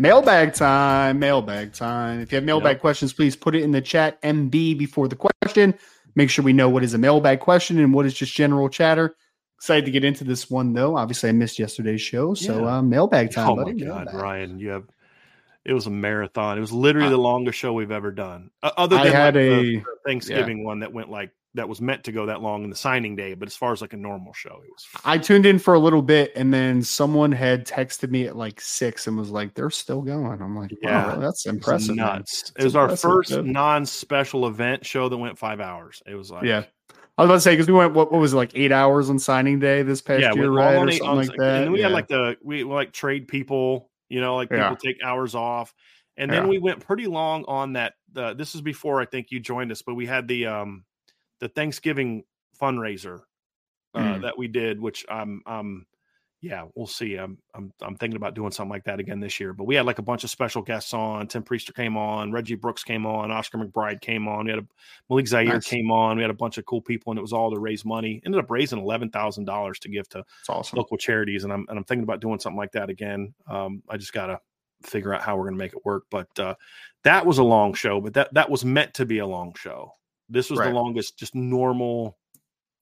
Mailbag time, mailbag time. If you have mailbag Yep. questions, please put it in the chat MB before the question. Make sure we know what is a mailbag question and what is just general chatter. Excited to get into this one though. Obviously, I missed yesterday's show, so Yeah. uh, mailbag time, Oh my god, Mailbag. Ryan, you have it was a marathon. It was literally I- the longest show we've ever done. Uh, other I than had like, a- Thanksgiving one that went like that was meant to go that long in the signing day, but as far as like a normal show, it was I tuned in for a little bit, and then someone had texted me at like six and was like, "They're still going." I'm like, Yeah. "Wow, that's impressive." nuts. It was our first non-special event show that went five hours. It was like Yeah, I was about to say because we went what, what was it like eight hours on signing day this past yeah, year, right, or something on- like that. And then we had like the we like trade people, you know, like people Yeah. take hours off. And then Yeah. we went pretty long on that. The, this is before I think you joined us, but we had the um the Thanksgiving fundraiser uh, Mm. that we did, which um um yeah, we'll see. I'm I'm I'm thinking about doing something like that again this year. But we had like a bunch of special guests on. Tim Prister came on, Reggie Brooks came on, Oscar McBride came on. We had a Malik Zaire Nice. came on. We had a bunch of cool people, and it was all to raise money. Ended up raising eleven thousand dollars to give to awesome. local charities, and I'm and I'm thinking about doing something like that again. Um, I just gotta figure out how we're gonna make it work. But uh, that was a long show, but that that was meant to be a long show. This was Right. the longest, just normal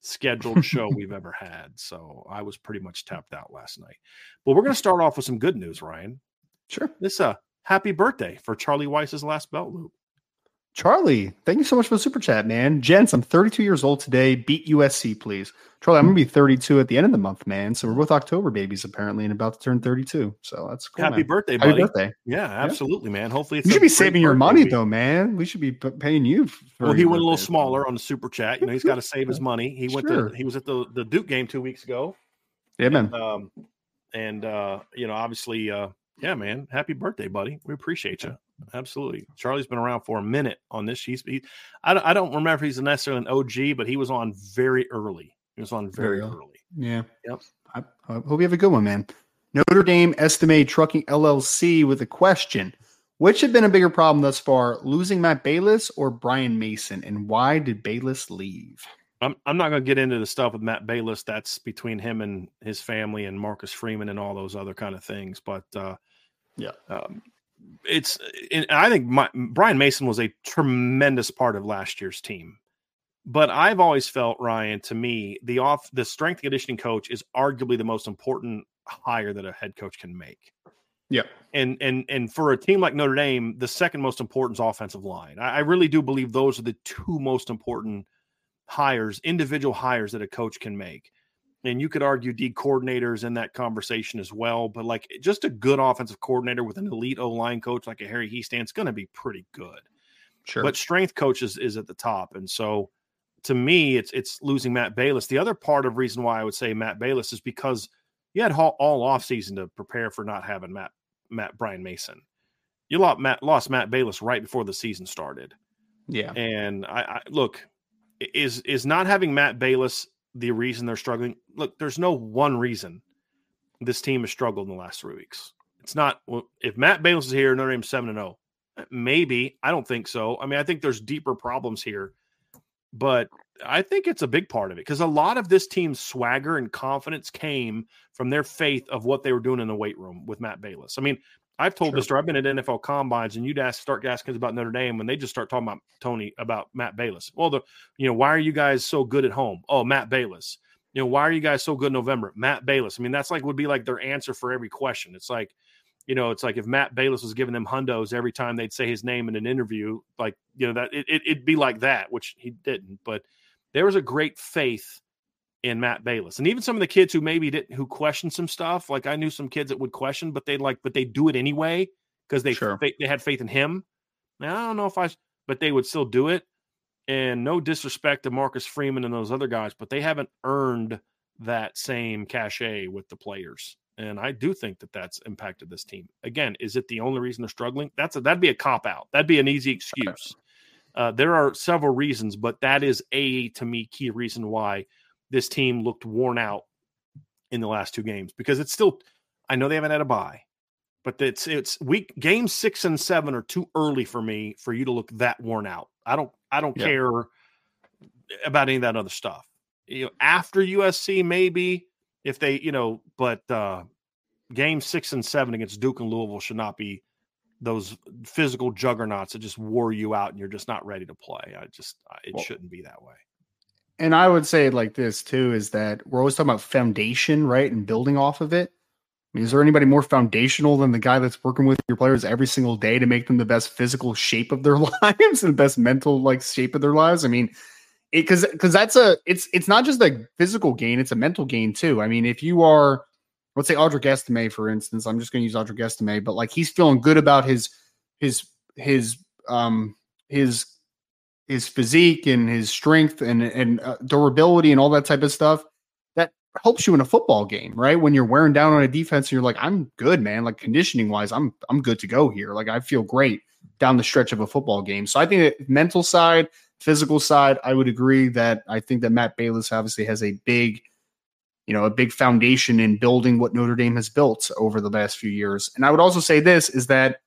scheduled show we've ever had. So I was pretty much tapped out last night. But we're gonna start off with some good news, Ryan. Sure. This uh happy birthday for Charlie Weis's last belt loop. Charlie, thank you so much for the super chat, man. Gents, I'm 32 years old today. Beat USC, please. Charlie, I'm gonna be 32 at the end of the month, man. So we're both October babies, apparently, and about to turn 32. So that's cool. happy man. birthday, Happy birthday. Yeah, absolutely, man. Hopefully, it's You should be saving your money week. though, man. We should be paying you. For Well, he went a little birthday. smaller on the super chat. You know, he's got to save his money. He went Sure. to he was at the the Duke game two weeks ago. Yeah, man. Um, and uh, you know, obviously, uh, yeah, man, happy birthday, buddy. We appreciate you. Absolutely. Charlie's been around for a minute on this. He's he, I don't I don't remember if he's necessarily an OG, but he was on very early. He was on very Very early. Yeah. Yep. I, I hope you have a good one, man. Notre Dame Estime Trucking LLC with a question. Which have been a bigger problem thus far, losing Matt Balis or Brian Mason? And why did Balis leave? I'm I'm not going to get into the stuff with Matt Balis. That's between him and his family and Marcus Freeman and all those other kind of things. But uh, Yeah. um, it's. I think my, Brian Mason was a tremendous part of last year's team. But I've always felt Ryan. To me, the off the strength conditioning coach is arguably the most important hire that a head coach can make. Yeah. And and and for a team like Notre Dame, the second most important is offensive line. I, I really do believe those are the two most important hires, individual hires that a coach can make. And you could argue D coordinators in that conversation as well, but like just a good offensive coordinator with an elite O line coach like a Harry Hiestand's going to be pretty good. Sure. But strength coaches is at the top, and so to me, it's it's losing Matt Balis. The other part of reason why I would say Matt Balis is because you had all, all off season to prepare for not having Matt Matt Brian Mason. You lost Matt lost Matt Balis right before the season started. yeah. And I, I look, is is not having Matt Balis the reason they're struggling? Look, there's no one reason this team has struggled in the last three weeks. It's not well, if Matt Balis is here, Notre Dame's seven and zero. Oh, maybe I don't think so. I mean, I think there's deeper problems here, but I think it's a big part of it because a lot of this team's swagger and confidence came from their faith of what they were doing in the weight room with Matt Balis. I mean, I've told sure. this story. I've been at NFL combines, and you'd ask, start asking about Notre Dame when they just start talking about Tony about Matt Balis. Well, the you know why are you guys so good at home? Oh, Matt Balis. You know why are you guys so good in November? Matt Balis. I mean, that's like would be like their answer for every question. It's like, you know, it's like if Matt Balis was giving them hundos every time they'd say his name in an interview, like you know that it, it, it'd be like that, which he didn't. But there was a great faith in Matt Balis. And even some of the kids who maybe didn't who questioned some stuff, like I knew some kids that would question, but they like, but they do it anyway because they, sure. they they had faith in him. Now I don't know if I, but they would still do it. And no disrespect to Marcus Freeman and those other guys, but they haven't earned that same cachet with the players. And I do think that that's impacted this team. Again, is it the only reason they're struggling? That's a, that'd be a cop out. That'd be an easy excuse. Uh, there are several reasons, but that is a to me key reason why this team looked worn out in the last two games because it's still. I know they haven't had a bye, but it's it's week game six and seven are too early for me for you to look that worn out. I don't I don't yeah. care about any of that other stuff. You know, after USC maybe if they you know, but uh game six and seven against Duke and Louisville should not be those physical juggernauts that just wore you out and you're just not ready to play. I just it well, shouldn't be that way. And I would say like this too is that we're always talking about foundation, right, and building off of it. I mean, is there anybody more foundational than the guy that's working with your players every single day to make them the best physical shape of their lives and the best mental like shape of their lives? I mean, because because that's a it's it's not just a physical gain, it's a mental gain too. I mean, if you are let's say Audric Estime, for instance, I'm just going to use Audric Estime, but like he's feeling good about his his his um his his physique and his strength and and uh, durability and all that type of stuff. That helps you in a football game, right? When you're wearing down on a defense, and you're like, I'm good, man. Like conditioning wise, I'm I'm good to go here. Like I feel great down the stretch of a football game. So I think that mental side, physical side, I would agree that I think that Matt Balis obviously has a big you know, a big foundation in building what Notre Dame has built over the last few years. And I would also say this is that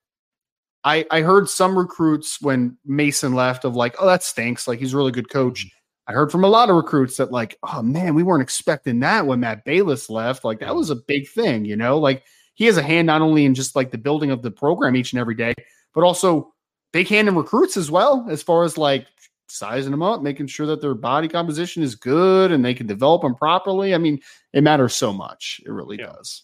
I, I heard some recruits when Mason left of like, oh, that stinks. Like he's a really good coach. Mm-hmm. I heard from a lot of recruits that like, oh man, we weren't expecting that when Matt Balis left. Like that was a big thing, you know. Like he has a hand not only in just like the building of the program each and every day, but also big hand in recruits as well, as far as like sizing them up, making sure that their body composition is good and they can develop them properly. I mean, it matters so much. It really yeah. does.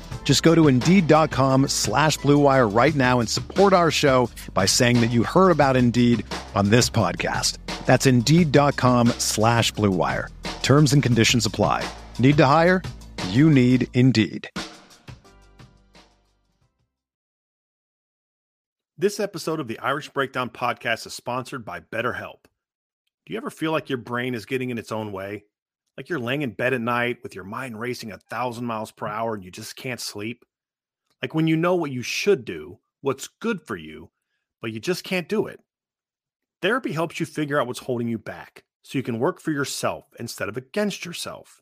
Just go to Indeed.com slash BlueWire right now and support our show by saying that you heard about Indeed on this podcast. That's Indeed.com slash BlueWire. Terms and conditions apply. Need to hire? You need Indeed. This episode of the Irish Breakdown podcast is sponsored by BetterHelp. Do you ever feel like your brain is getting in its own way? Like you're laying in bed at night with your mind racing a thousand miles per mm. hour and you just can't sleep? Like when you know what you should do, what's good for you, but you just can't do it? Therapy helps you figure out what's holding you back so you can work for yourself instead of against yourself.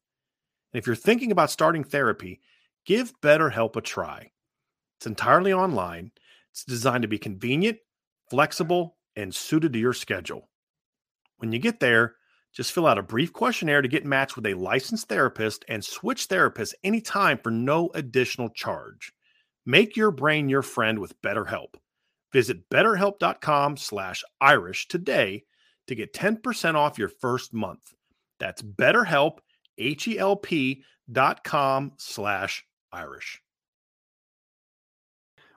And if you're thinking about starting therapy, give BetterHelp a try. It's entirely online it's designed to be convenient, flexible, and suited to your schedule. When you get there, just fill out a brief questionnaire to get matched with a licensed therapist and switch therapists anytime for no additional charge. Make your brain your friend with BetterHelp. Visit betterhelp.com slash Irish today to get 10% off your first month. That's betterhelp, H-E-L-P dot com slash Irish.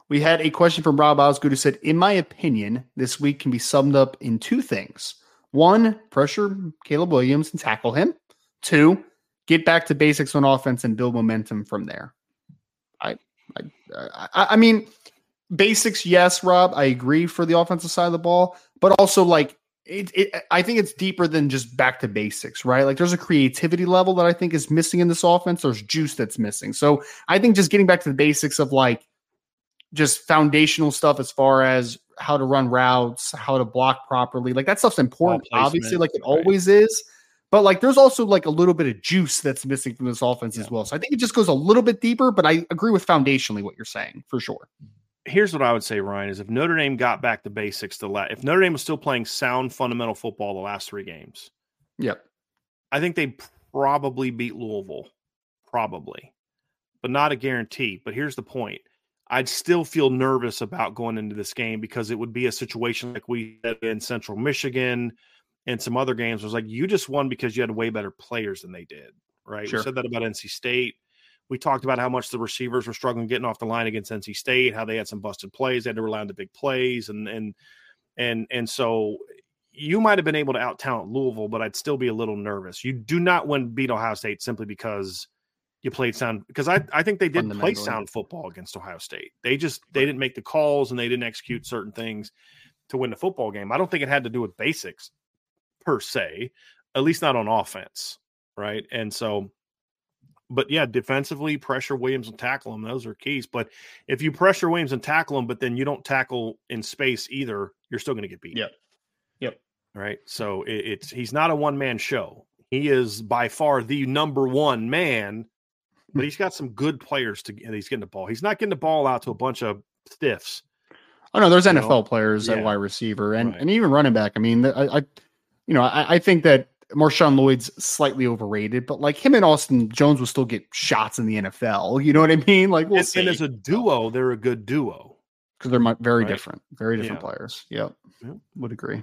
We had a question from Rob Osgood who said, In my opinion, this week can be summed up in two things. One, pressure Caleb Williams and tackle him. Two, get back to basics on offense and build momentum from there. I, I, I, I mean, basics, yes, Rob, I agree for the offensive side of the ball, but also like it, it, I think it's deeper than just back to basics, right? Like there's a creativity level that I think is missing in this offense. There's juice that's missing. So I think just getting back to the basics of like just foundational stuff as far as how to run routes, how to block properly, like that stuff's important, obviously, like it right. always is. But like there's also like a little bit of juice that's missing from this offense yeah. as well. So I think it just goes a little bit deeper, but I agree with foundationally what you're saying for sure here's what I would say, Ryan, is if Notre Dame got back to basics, the la- if Notre Dame was still playing sound fundamental football the last three games, yep, I think they probably beat Louisville, probably, but not a guarantee. But here's the point: I'd still feel nervous about going into this game because it would be a situation like we had in Central Michigan and some other games. It was like you just won because you had way better players than they did, right? Sure. We said that about NC State. We talked about how much the receivers were struggling getting off the line against NC State, how they had some busted plays, they had to rely on the big plays, and and and and so you might have been able to out talent Louisville, but I'd still be a little nervous. You do not win beat Ohio State simply because you played sound because I, I think they did play sound football against Ohio State. They just they didn't make the calls and they didn't execute certain things to win the football game. I don't think it had to do with basics per se, at least not on offense, right? And so but yeah, defensively, pressure Williams and tackle him. Those are keys. But if you pressure Williams and tackle him, but then you don't tackle in space either, you're still going to get beat. Yep. Yep. Right. So it, it's he's not a one man show. He is by far the number one man, but he's got some good players to. And he's getting the ball. He's not getting the ball out to a bunch of stiffs. Oh no, there's NFL know? players yeah. at wide receiver and right. and even running back. I mean, I, I you know, I, I think that Marshawn Lloyd's slightly overrated, but like him and Austin Jones will still get shots in the NFL. You know what I mean? Like, we'll and, and, as a duo, they're a good duo because they're very right? different, very different yeah. players. Yep. yep, would agree.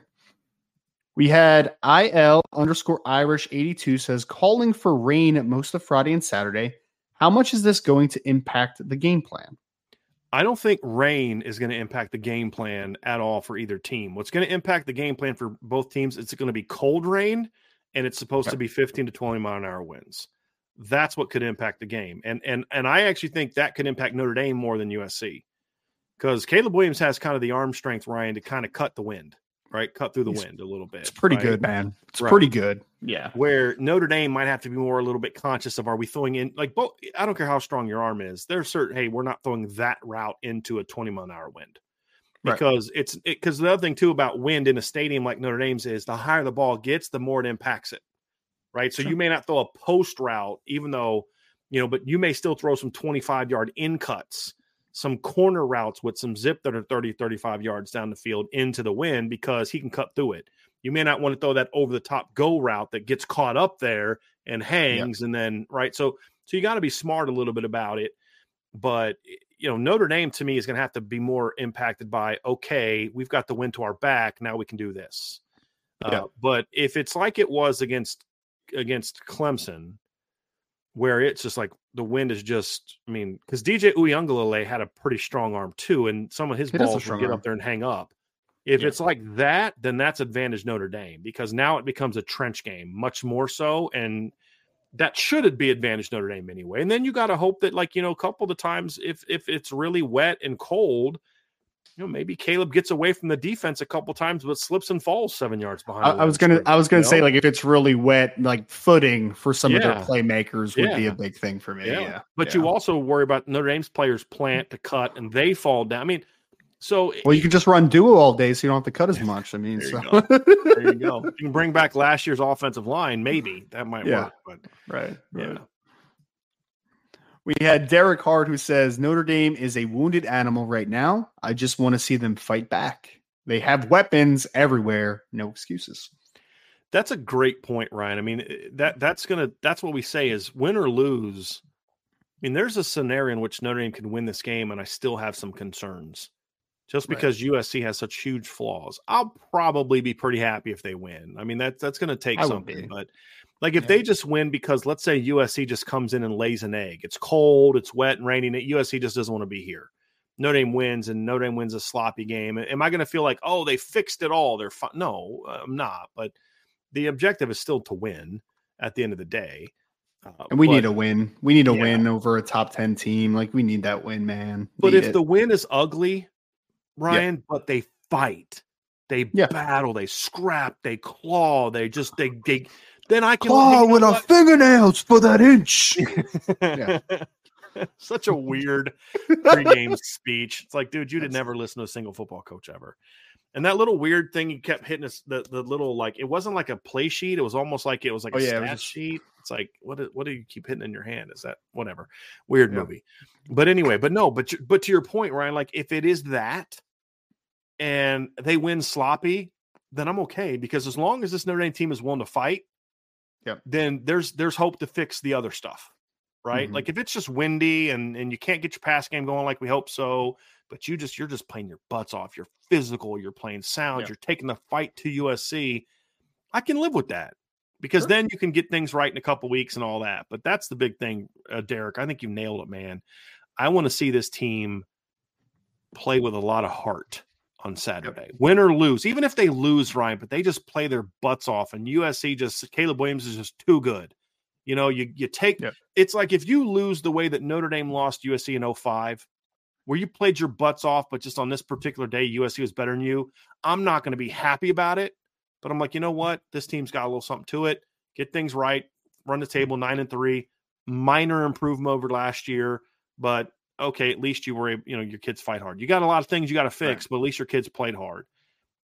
We had il underscore Irish eighty two says calling for rain most of Friday and Saturday. How much is this going to impact the game plan? I don't think rain is going to impact the game plan at all for either team. What's going to impact the game plan for both teams? It's going to be cold rain and it's supposed okay. to be 15 to 20 mile an hour winds. That's what could impact the game. And and and I actually think that could impact Notre Dame more than USC. Because Caleb Williams has kind of the arm strength, Ryan, to kind of cut the wind, right? Cut through the He's, wind a little bit. It's pretty right? good, man. It's right. pretty good. Yeah. Where Notre Dame might have to be more a little bit conscious of are we throwing in like both I don't care how strong your arm is. There's certain hey, we're not throwing that route into a 20 mile an hour wind because right. it's because it, the other thing too about wind in a stadium like Notre Dame's is the higher the ball gets, the more it impacts it right? So sure. you may not throw a post route, even though, you know, but you may still throw some 25 yard in cuts, some corner routes with some zip that are 30, 35 yards down the field into the wind because he can cut through it. You may not want to throw that over the top go route that gets caught up there and hangs and then, right? So, so you got to be smart a little bit about it. But, you know, Notre Dame to me is going to have to be more impacted by, okay, we've got the wind to our back. Now we can do this. Yeah. Uh, but if it's like it was against against Clemson, where it's just like the wind is just, I mean, because DJ Uiagalelei had a pretty strong arm too, and some of his it balls will get up there and hang up. If yeah. it's like that, then that's advantage Notre Dame because now it becomes a trench game, much more so, and that should it be advantage Notre Dame anyway. And then you got to hope that, like you know, a couple of the times, if if it's really wet and cold, you know, maybe Caleb gets away from the defense a couple times, but slips and falls seven yards behind. I, I was gonna, I was gonna say, know? like if it's really wet, like footing for some yeah. of their playmakers would yeah. be a big thing for me. Yeah, yeah. but you also worry about Notre Dame's players plant to cut and they fall down. I mean, so well, you can just run duo all day, so you don't have to cut as much. I mean, there, so. you there you go. You can bring back last year's offensive line, maybe that might work. But right, right. We had Derek Hart who says Notre Dame is a wounded animal right now. I just want to see them fight back. They have weapons everywhere. No excuses. That's a great point, Ryan. I mean, eh, that that's gonna that's what we say is win or lose. I mean, there's a scenario in which Notre Dame can win this game, and I still have some concerns. just Right. because USC has such huge flaws. I'll probably be pretty happy if they win. I mean, that that's going to take I something, but like if Yeah. they just win because let's say USC just comes in and lays an egg. It's cold, it's wet and raining. and USC just doesn't want to be here. Notre Dame wins and Notre Dame wins a sloppy game. Am I going to feel like, oh, they fixed it all? They're fine. No, I'm not. But the objective is still to win at the end of the day. Uh, And we but- need a win. We need a Yeah. win over a top 10 team. Like we need that win, man. But Need if it. the win is ugly, Ryan, but they fight, they Yeah. battle, they scrap, they claw, they just they they then I can claw hey, with our fingernails for that inch. Yeah. Such a weird pregame speech. It's like, dude, you did That's- never listen to a single football coach ever. And that little weird thing you kept hitting us, the, the little like it wasn't like a play sheet. It was almost like it was like Oh, a yeah, it just- sheet. It's like what do- what do you keep hitting in your hand? Is that whatever? Weird Yeah. movie. But anyway, but no, but but to your point, Ryan, like if it is that and they win sloppy, then I'm okay because as long as this Notre Dame team is willing to fight, Yep. then there's there's hope to fix the other stuff, right? Mhm. Like if it's just windy and and you can't get your pass game going like we hope so, but you just you're just playing your butts off. You're physical. You're playing sound. Yeah. You're taking the fight to USC. I can live with that because Sure. then you can get things right in a couple weeks and all that. But that's the big thing, uh, Derek. I think you nailed it, man. I want to see this team play with a lot of heart on Saturday, win or lose. Even if they lose, Ryan, but they just play their butts off, and USC just Caleb Williams is just too good. You know, you you take Yep. it's like if you lose the way that Notre Dame lost USC in 05, where you played your butts off, but just on this particular day, USC was better than you. I'm not going to be happy about it, but I'm like, you know what? This team's got a little something to it. Get things right, run the table nine and three, minor improvement over last year, but okay, at least you were, able, you know, your kids fight hard. You got a lot of things you got to fix, but at least your kids played hard,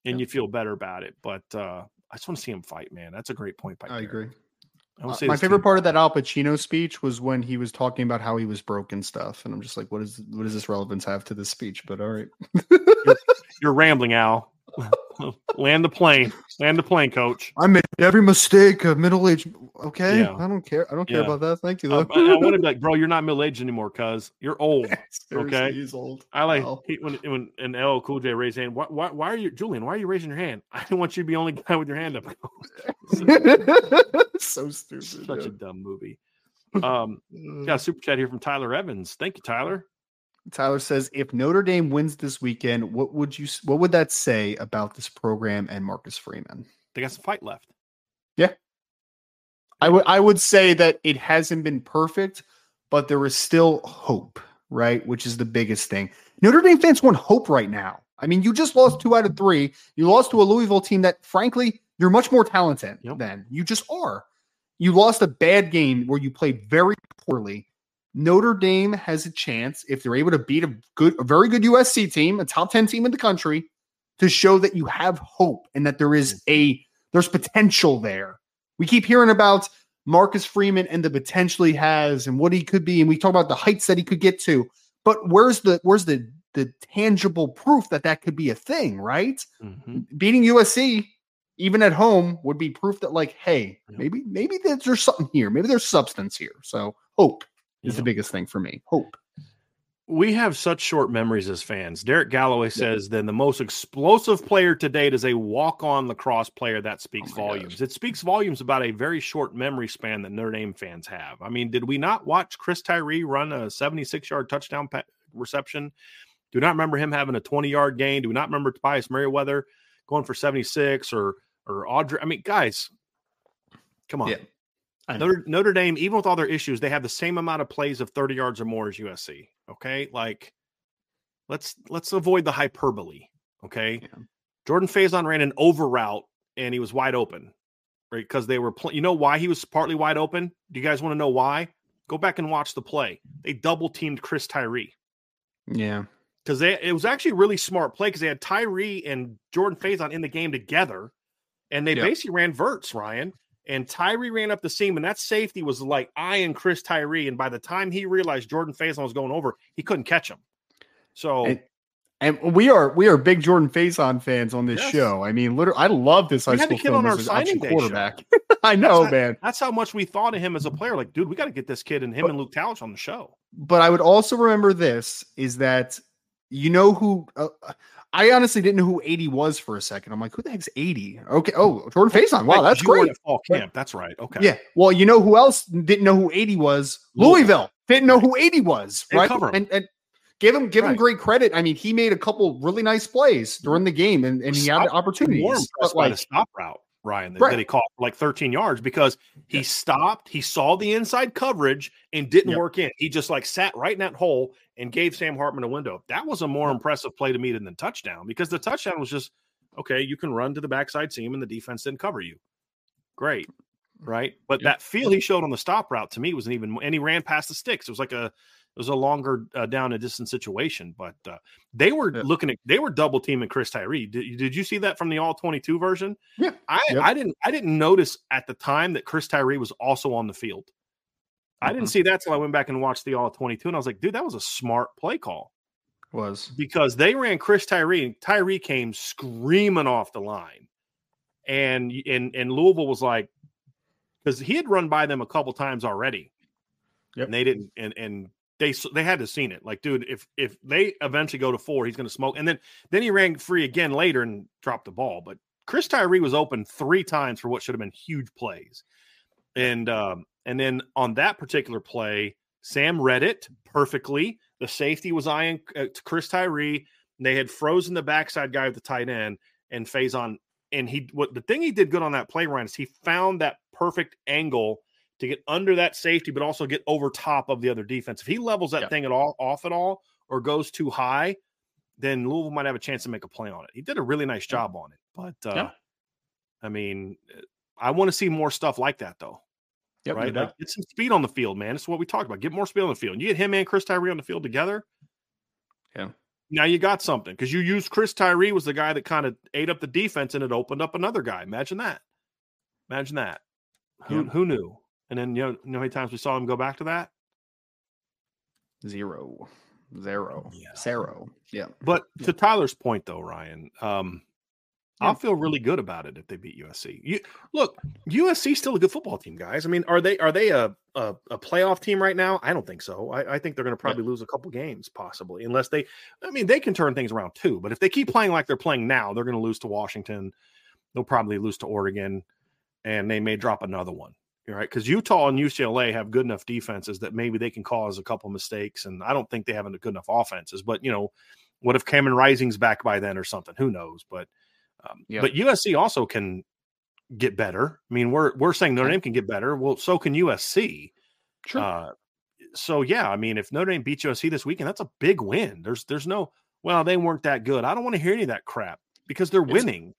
and Yep. you feel better about it. But uh, I just want to see him fight, man. That's a great point. By I Derek. agree. I Uh, my favorite team- part of that Al Pacino speech was when he was talking about how he was broke and stuff, and I'm just like, what is what does this relevance have to this speech? But all right, You're rambling, Al. Land the plane. Land the plane, coach. I made every mistake of middle age. Okay, Yeah. I don't care. I don't care Yeah. about that. Thank you. Uh, I, I want to be like, bro, you're not middle aged anymore, cuz you're old. Okay. he's old. I like Wow. he, when when and L Cool J raised hand. Why, why why are you Julian? Why are you raising your hand? I didn't want you to be the only guy with your hand up. so stupid. Such yeah. a dumb movie. Um, got a super chat here from Tyler Evans. Thank you, Tyler. Tyler says, if Notre Dame wins this weekend, what would you what would that say about this program and Marcus Freeman? They got some fight left. Yeah. I would I would say that it hasn't been perfect, but there is still hope, right? Which is the biggest thing. Notre Dame fans want hope right now. I mean, you just lost two out of three. You lost to a Louisville team that, frankly, you're much more talented Yep. than. You just are. You lost a bad game where you played very poorly. Notre Dame has a chance if they're able to beat a good, a very good USC team, a top 10 team in the country, to show that you have hope and that there is a there's potential there. We keep hearing about Marcus Freeman and the potential he has and what he could be, and we talk about the heights that he could get to. But where's the where's the the tangible proof that that could be a thing, right? Mhm. Beating USC even at home would be proof that like, hey, maybe maybe there's something here, maybe there's substance here. So hope is Yeah. the biggest thing for me. Hope. We have such short memories as fans. Derek Galloway says then the most explosive player to date is a walk-on lacrosse player that speaks Oh my gosh. volumes. It speaks volumes about a very short memory span that Notre Dame fans have. I mean, did we not watch Chris Tyree run a 76-yard touchdown pa- reception? Do not remember him having a 20-yard gain. Do not remember Tobias Merriweather going for 76 or or Audrey. I mean, guys, come on. Yeah. Notre, Notre Dame, even with all their issues, they have the same amount of plays of 30 yards or more as USC. Okay. Like let's let's avoid the hyperbole. Okay. Yeah. Jordan Faison ran an over route and he was wide open. Right. Because they were pl- you know why he was partly wide open? Do you guys want to know why? Go back and watch the play. They double teamed Chris Tyree. Yeah. Because they it was actually a really smart play because they had Tyree and Jordan Faison in the game together, and they Yeah. basically ran verts, Ryan. And Tyree ran up the seam, and that safety was like I and Chris Tyree. And by the time he realized Jordan Faison was going over, he couldn't catch him. So And- And we are we are big Jordan Faison fans on this Yes. show. I mean, literally, I love this high We the school kid film on as our signing day quarterback. I know, That's man. that's how much we thought of him as a player. Like, dude, we got to get this kid and him But- and Luke Talich on the show. But I would also remember this is that you know who? Uh, I honestly didn't know who 80 was for a second. I'm like, who the heck's 80? Okay. Oh, Jordan oh, Faison. Wow, that's great. Fall camp. That's right. Okay. Yeah. Well, you know who else didn't know who 80 was? Louisville. Didn't know who 80 was. Right. And, and, give him give right. him great credit. I mean, he made a couple really nice plays during the game, and, and he had opportunities. More impressed by the stop route. Ryan, that, right. that he caught like 13 yards because he stopped, he saw the inside coverage and didn't yep. work in. He just like sat right in that hole and gave Sam Hartman a window. That was a more impressive play to me than the touchdown because the touchdown was just okay, you can run to the backside seam and the defense didn't cover you. Great. Mm, right. But yep. that feel he showed on the stop route to me was an even, and he ran past the sticks. It was like a, was a longer uh, down a distance situation, but uh, they were yeah. looking at they were double teaming Chris Tyree. Did, did you see that from the all twenty two version? Yeah, I yep. I didn't I didn't notice at the time that Chris Tyree was also on the field. I didn't see that till I went back and watched the all twenty two, and I was like, dude, that was a smart play call. Was because they ran Chris Tyree, and Tyree came screaming off the line, and and and Louisville was like, because he had run by them a couple times already. Yep. And they didn't, and and they they had to seen it. Like, dude, if if they eventually go to four, he's going to smoke. And then then he ran free again later and dropped the ball. But Chris Tyree was open three times for what should have been huge plays. And um, and then on that particular play, Sam read it perfectly. The safety was eyeing uh, Chris Tyree. They had frozen the backside guy with the tight end and Faison. And he what the thing he did good on that play, Ryan, is he found that perfect angle to get under that safety, but also get over top of the other defense. If he levels that yeah. thing at all off at all or goes too high, then Louisville might have a chance to make a play on it. He did a really nice job on it, but uh, yeah. I mean, I want to see more stuff like that though. Yep, right, like, get some speed on the field, man. It's what we talked about. Get more speed on the field. You get him and Chris Tyree on the field together. Yeah. Now you got something because you used Chris Tyree was the guy that kind of ate up the defense and it opened up another guy. Imagine that. Imagine that. Who who knew? And then you know, you know how many times we saw him go back to that? Zero. Zero. Yeah. Zero. Yeah. But yeah. to Tyler's point though, Ryan, um, yeah. I'll feel really good about it if they beat USC. You look, USC still a good football team, guys. I mean, are they are they a a, a playoff team right now? I don't think so. I, I think they're going to probably yeah. lose a couple games, possibly, unless they. I mean, they can turn things around too. But if they keep playing like they're playing now, they're going to lose to Washington. They'll probably lose to Oregon, and they may drop another one right? Because Utah and UCLA have good enough defenses that maybe they can cause a couple mistakes, and I don't think they have good enough offenses. But you know, what if Cameron Rising's back by then or something? Who knows? But um, but USC also can get better. I mean, we're we're saying Notre Dame can get better. Well, so can USC. Sure. Uh, so yeah, I mean, if Notre Dame beats USC this weekend, that's a big win. There's there's no well, they weren't that good. I don't want to hear any of that crap because they're winning.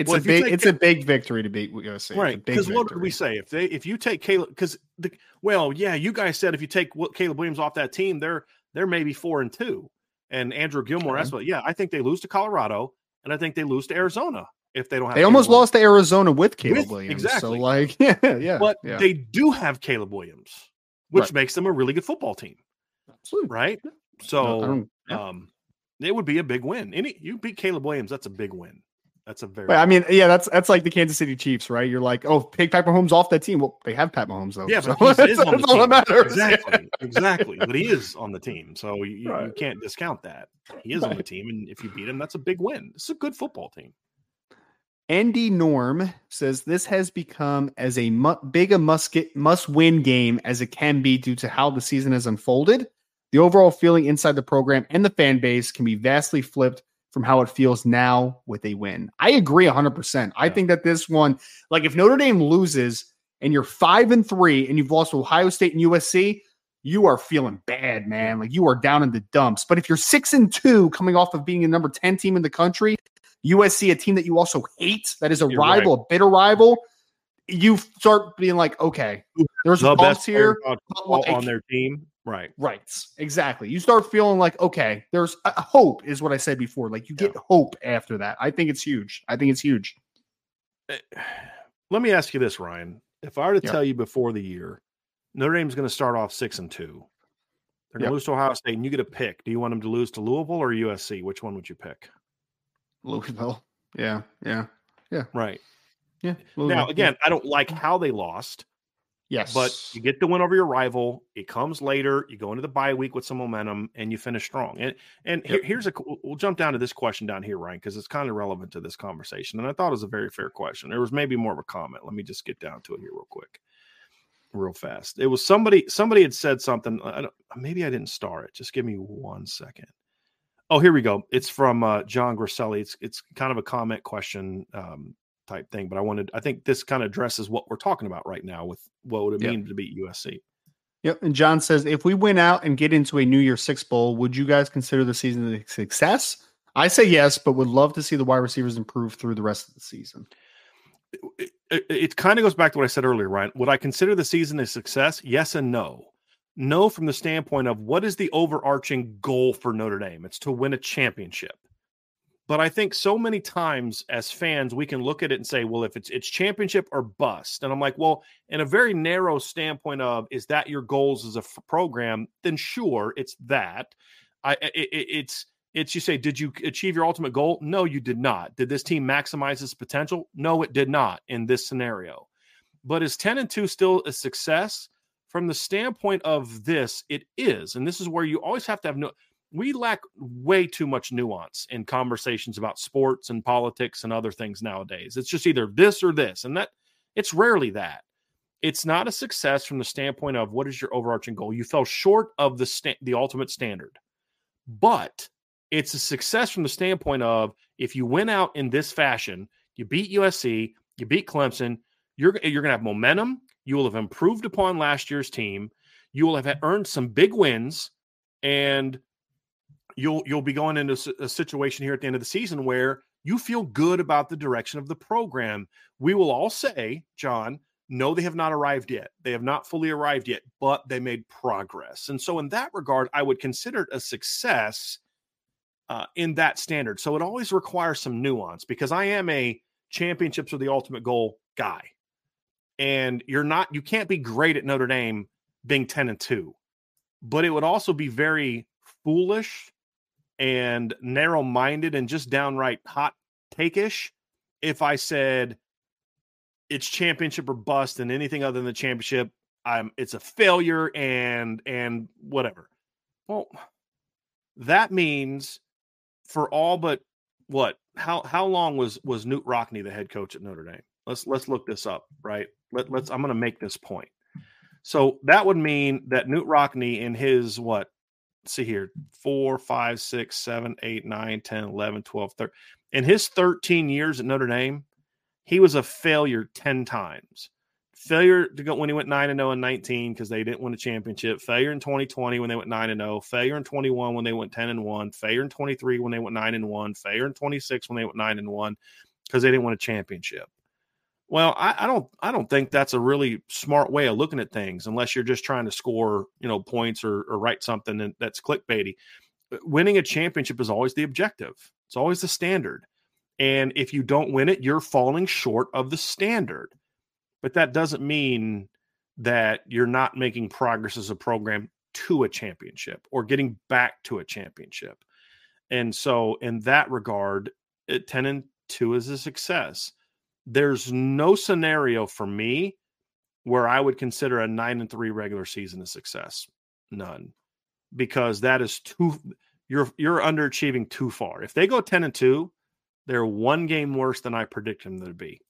It's well, a big it's a big victory to beat USC. Right. Because what did we say? If they if you take Caleb because the well, yeah, you guys said if you take Caleb Williams off that team, they're they're maybe four and two. And Andrew Gilmore, okay. that's what yeah, I think they lose to Colorado and I think they lose to Arizona if they don't have They Caleb almost Williams. lost to Arizona with Caleb with, Williams. Exactly. So like yeah, yeah. But yeah. they do have Caleb Williams, which right. makes them a really good football team. Absolutely. Right? So no, yeah. um it would be a big win. Any you beat Caleb Williams, that's a big win. That's a very. I mean, yeah, that's that's like the Kansas City Chiefs, right? You're like, oh, take Pat Mahomes off that team. Well, they have Pat Mahomes though. Yeah, so but that's, all that matters. Exactly, exactly. But he is on the team, so you, right. you can't discount that. He is right. on the team, and if you beat him, that's a big win. It's a good football team. Andy Norm says this has become as a mu- big a musket must win game as it can be due to how the season has unfolded. The overall feeling inside the program and the fan base can be vastly flipped from how it feels now with a win. I agree 100%. I think that this one, like if Notre Dame loses and you're 5 and 3 and you've lost to Ohio State and USC, you are feeling bad, man. Like you are down in the dumps. But if you're 6 and 2 coming off of being a number 10 team in the country, USC a team that you also hate, that is a you're rival, right. a bitter rival, you start being like, okay, there's the bumps here like, on their team. Right. Right. Exactly. You start feeling like, okay, there's a hope, is what I said before. Like you get yeah. hope after that. I think it's huge. I think it's huge. Eh, let me ask you this, Ryan. If I were to tell you before the year, Notre Dame's going to start off six and two, they're going to lose to Ohio State, and you get a pick. Do you want them to lose to Louisville or USC? Which one would you pick? Louisville. Yeah. Yeah. Yeah. Right. Yeah. Louisville. Now, again, I don't like how they lost. Yes. But you get the win over your rival. It comes later. You go into the bye week with some momentum and you finish strong. And and yep. here's a we'll jump down to this question down here, Ryan, because it's kind of relevant to this conversation. And I thought it was a very fair question. There was maybe more of a comment. Let me just get down to it here real quick, real fast. It was somebody somebody had said something. I maybe I didn't star it. Just give me one second. Oh, here we go. It's from uh, John Griselli. It's it's kind of a comment question um, type thing. But I wanted, I think this kind of addresses what we're talking about right now with what would it yep. mean to beat USC. Yep. And John says, if we win out and get into a New Year Six bowl, would you guys consider the season a success? I say yes, but would love to see the wide receivers improve through the rest of the season. It, it, it kind of goes back to what I said earlier, Ryan. Would I consider the season a success? Yes and no. No, from the standpoint of what is the overarching goal for Notre Dame? It's to win a championship. But I think so many times as fans, we can look at it and say, well, if it's it's championship or bust. And I'm like, well, in a very narrow standpoint of is that your goals as a f- program, then sure, it's that. I it, it's it's you say, did you achieve your ultimate goal? No, you did not. Did this team maximize its potential? No, it did not in this scenario. But is 10 and 2 still a success? From the standpoint of this, it is. And this is where you always have to have no we lack way too much nuance in conversations about sports and politics and other things nowadays. It's just either this or this, and that it's rarely that. It's not a success from the standpoint of what is your overarching goal. You fell short of the sta- the ultimate standard, but it's a success from the standpoint of if you went out in this fashion, you beat USC, you beat Clemson, you're you're going to have momentum. You will have improved upon last year's team. You will have earned some big wins, and you'll you'll be going into a situation here at the end of the season where you feel good about the direction of the program. We will all say, John, no, they have not arrived yet. They have not fully arrived yet, but they made progress. And so, in that regard, I would consider it a success uh, in that standard. So, it always requires some nuance because I am a championships are the ultimate goal guy. And you're not, you can't be great at Notre Dame being 10 and 2, but it would also be very foolish and narrow minded and just downright hot take-ish if I said it's championship or bust and anything other than the championship, I'm it's a failure and and whatever. Well, that means for all but what how how long was was Knute Rockne the head coach at Notre Dame? Let's let's look this up, right? Let, let's I'm going to make this point. So that would mean that Knute Rockne in his what see here four, five, six, seven, eight, nine, 10, 11, 12, 13. In his 13 years at Notre Dame, he was a failure 10 times. Failure to go when he went 9 and 0 in 19 because they didn't win a championship. Failure in 2020 when they went 9 and 0. Failure in 21 when they went 10 and 1. Failure in 23 when they went 9 and 1. Failure in 26 when they went 9 and 1 because they didn't win a championship. Well, I, I, don't I don't think that's a really smart way of looking at things unless you're just trying to score, you know, points or, or write something that's clickbaity. Uh, winning a championship is always the objective. It's always the standard. And if you don't win it, you're falling short of the standard. But that doesn't mean that you're not making progress as a program to a championship or getting back to a championship. And so in that regard, 10 and 2 is a success there's no scenario for me where I would consider a nine and three regular season a success. None. Because that is too you're you're underachieving too far. If they go 10 and 2, they're one game worse than I predict them to be.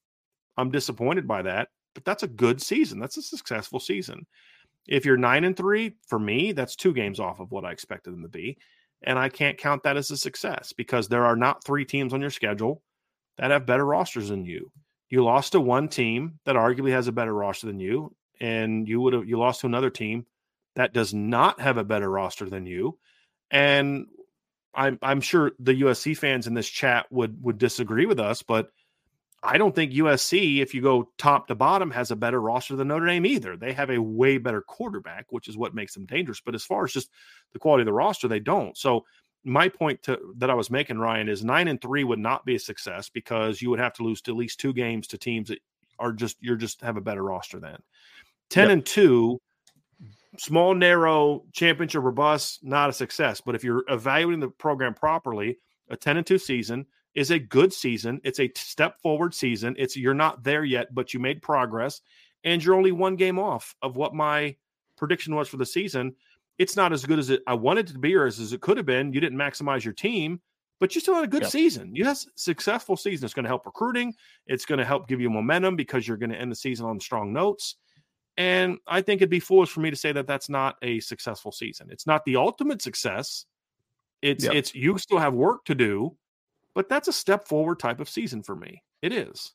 I'm disappointed by that, but that's a good season. That's a successful season. If you're 9 and 3, for me, that's two games off of what I expected them to be. And I can't count that as a success because there are not three teams on your schedule that have better rosters than you. You lost to one team that arguably has a better roster than you, and you would have you lost to another team that does not have a better roster than you. And I'm I'm sure the USC fans in this chat would would disagree with us, but I don't think USC, if you go top to bottom, has a better roster than Notre Dame either. They have a way better quarterback, which is what makes them dangerous. But as far as just the quality of the roster, they don't. So my point to, that I was making, Ryan, is nine and three would not be a success because you would have to lose to at least two games to teams that are just you're just have a better roster than. Ten yep. and two, small narrow championship or bust, not a success. But if you're evaluating the program properly, a ten and two season is a good season. It's a step forward season. It's you're not there yet, but you made progress. and you're only one game off of what my prediction was for the season. It's not as good as it I wanted it to be or as, as it could have been. You didn't maximize your team, but you still had a good yep. season. You had a successful season. It's going to help recruiting. It's going to help give you momentum because you're going to end the season on strong notes. And I think it'd be foolish for me to say that that's not a successful season. It's not the ultimate success. It's yep. it's you still have work to do, but that's a step forward type of season for me. It is.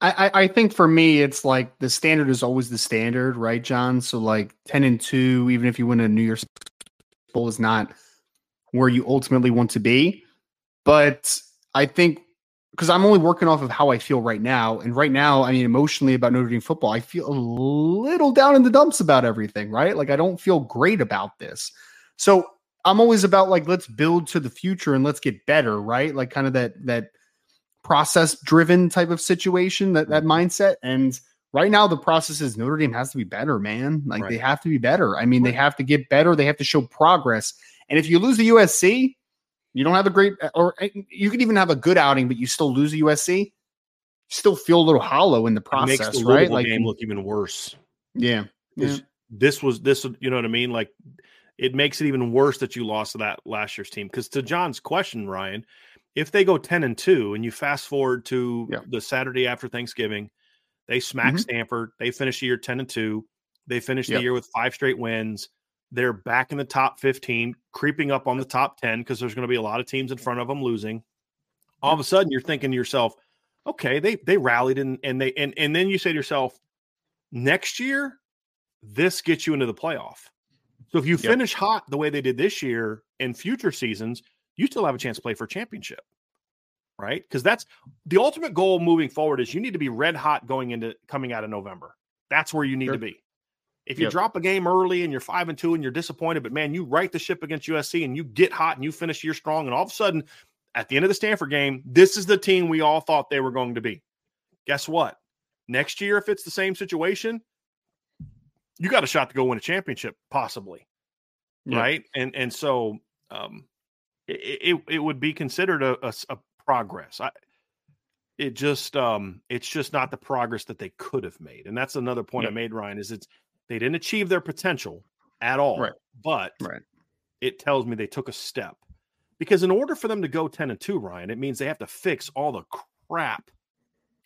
I, I think for me, it's like the standard is always the standard, right, John? So like ten and two, even if you win a New Year's Bowl, is not where you ultimately want to be. But I think because I'm only working off of how I feel right now, and right now, I mean, emotionally about Notre Dame football, I feel a little down in the dumps about everything, right? Like I don't feel great about this. So I'm always about like let's build to the future and let's get better, right? Like kind of that that process driven type of situation, that, that mm-hmm. mindset. And right now, the process is Notre Dame has to be better, man. Like right. they have to be better. I mean, right. they have to get better, they have to show progress. And if you lose the USC, you don't have a great, or eh, you could even have a good outing, but you still lose the USC. You still feel a little hollow in the process, it makes the right? Like game look even worse. Yeah, yeah. This was this. You know what I mean? Like it makes it even worse that you lost to that last year's team. Because to John's question, Ryan, if they go 10 and 2 and you fast forward to yeah. the Saturday after Thanksgiving, they smack mm-hmm. Stanford, they finish the year 10 and 2, they finish yep. the year with five straight wins. They're back in the top 15, creeping up on the top 10 because there's going to be a lot of teams in front of them losing. All of a sudden you're thinking to yourself, okay, they they rallied and and they and and then you say to yourself, next year, this gets you into the playoff. So if you yep. finish hot the way they did this year in future seasons, you still have a chance to play for a championship, right? Because that's the ultimate goal moving forward is you need to be red hot going into coming out of November. That's where you need sure. to be. If you yep. drop a game early and you're five and two and you're disappointed, but man, you right the ship against USC and you get hot and you finish year strong, and all of a sudden, at the end of the Stanford game, this is the team we all thought they were going to be. Guess what? Next year, if it's the same situation, you got a shot to go win a championship, possibly. Yep. Right. And and so um, it, it, it would be considered a, a, a progress. I, it just um it's just not the progress that they could have made and that's another point yep. i made ryan is it's they didn't achieve their potential at all right but right it tells me they took a step because in order for them to go 10 and 2 ryan it means they have to fix all the crap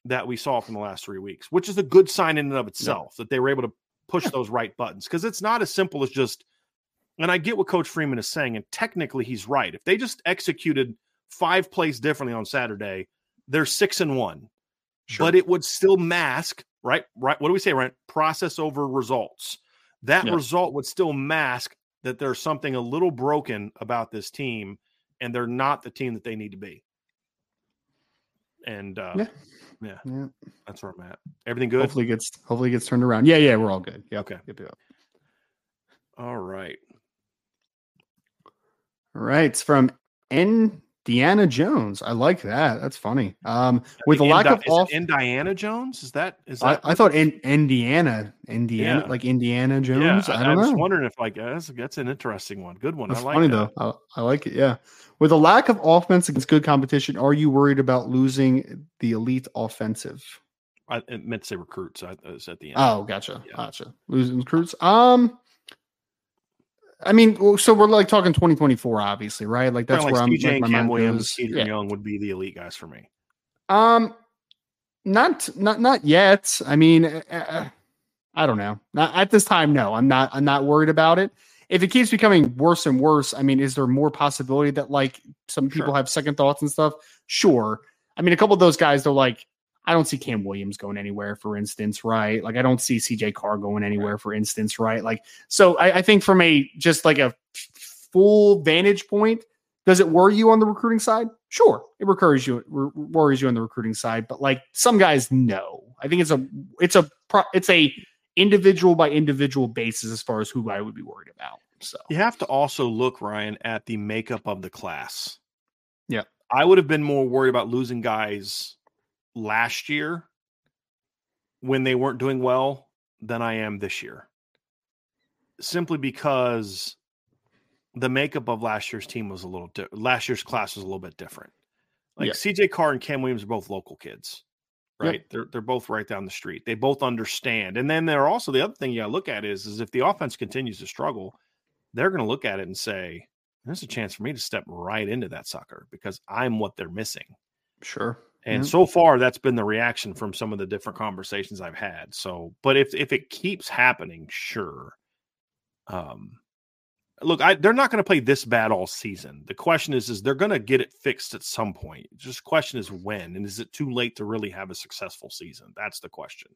that we saw from the last three weeks which is a good sign in and of itself that they were able to push those right buttons because it's not as simple as just and I get what Coach Freeman is saying, and technically he's right. If they just executed five plays differently on Saturday, they're six and one. Sure. But it would still mask, right? Right. What do we say, right? Process over results. That yeah. result would still mask that there's something a little broken about this team, and they're not the team that they need to be. And uh, yeah. Yeah, yeah. that's where I'm at. Everything good? Hopefully gets hopefully gets turned around. Yeah, yeah, we're all good. Yeah. Okay. Yep, yep. All right. All right. It's from Indiana Jones. I like that. That's funny. Um, with a lack of off, Indiana Jones is that is that? I, I thought in Indiana, Indiana, yeah. like Indiana Jones. Yeah, I, I don't know. I was wondering if like that's, that's an interesting one. Good one. That's I like funny that. though. I, I like it. Yeah. With a lack of offense against good competition, are you worried about losing the elite offensive? I meant to say recruits. I, was at the end. Oh, gotcha, yeah. gotcha. Losing recruits. Um, I mean, so we're like talking 2024, obviously, right? Like that's like where CJ I'm. Like, Cam Williams, Peter yeah. Young would be the elite guys for me. Um, not not not yet. I mean, uh, I don't know. Not, at this time, no. I'm not. I'm not worried about it. If it keeps becoming worse and worse, I mean, is there more possibility that like some people sure. have second thoughts and stuff? Sure. I mean, a couple of those guys, they're like, I don't see Cam Williams going anywhere, for instance, right? Like, I don't see CJ Carr going anywhere, for instance, right? Like, so I, I think from a just like a full vantage point, does it worry you on the recruiting side? Sure, it worries you worries you on the recruiting side, but like some guys, no. I think it's a it's a it's a individual by individual basis as far as who I would be worried about. So you have to also look, Ryan, at the makeup of the class. Yeah, I would have been more worried about losing guys last year when they weren't doing well than I am this year. Simply because the makeup of last year's team was a little di- last year's class was a little bit different. Like yeah. CJ Carr and Cam Williams are both local kids, right? Yep. They're they're both right down the street. They both understand. And then they're also the other thing you got to look at is is if the offense continues to struggle, they're going to look at it and say, "There's a chance for me to step right into that sucker because I'm what they're missing." Sure. And mm-hmm. so far, that's been the reaction from some of the different conversations I've had. So, but if if it keeps happening, sure. Um, look, I, they're not going to play this bad all season. The question is, is they're going to get it fixed at some point. Just question is when, and is it too late to really have a successful season? That's the question.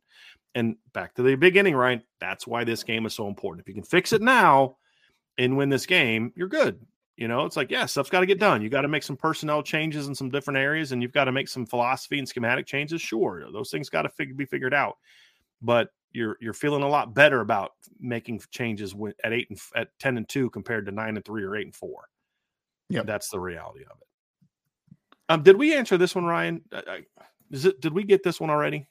And back to the beginning, right? That's why this game is so important. If you can fix it now and win this game, you're good. You know, it's like, yeah, stuff's got to get done. You got to make some personnel changes in some different areas, and you've got to make some philosophy and schematic changes. Sure, those things got to fig- be figured out. But you're you're feeling a lot better about making changes at eight and at ten and two compared to nine and three or eight and four. Yeah, that's the reality of it. Um, did we answer this one, Ryan? Is it? Did we get this one already?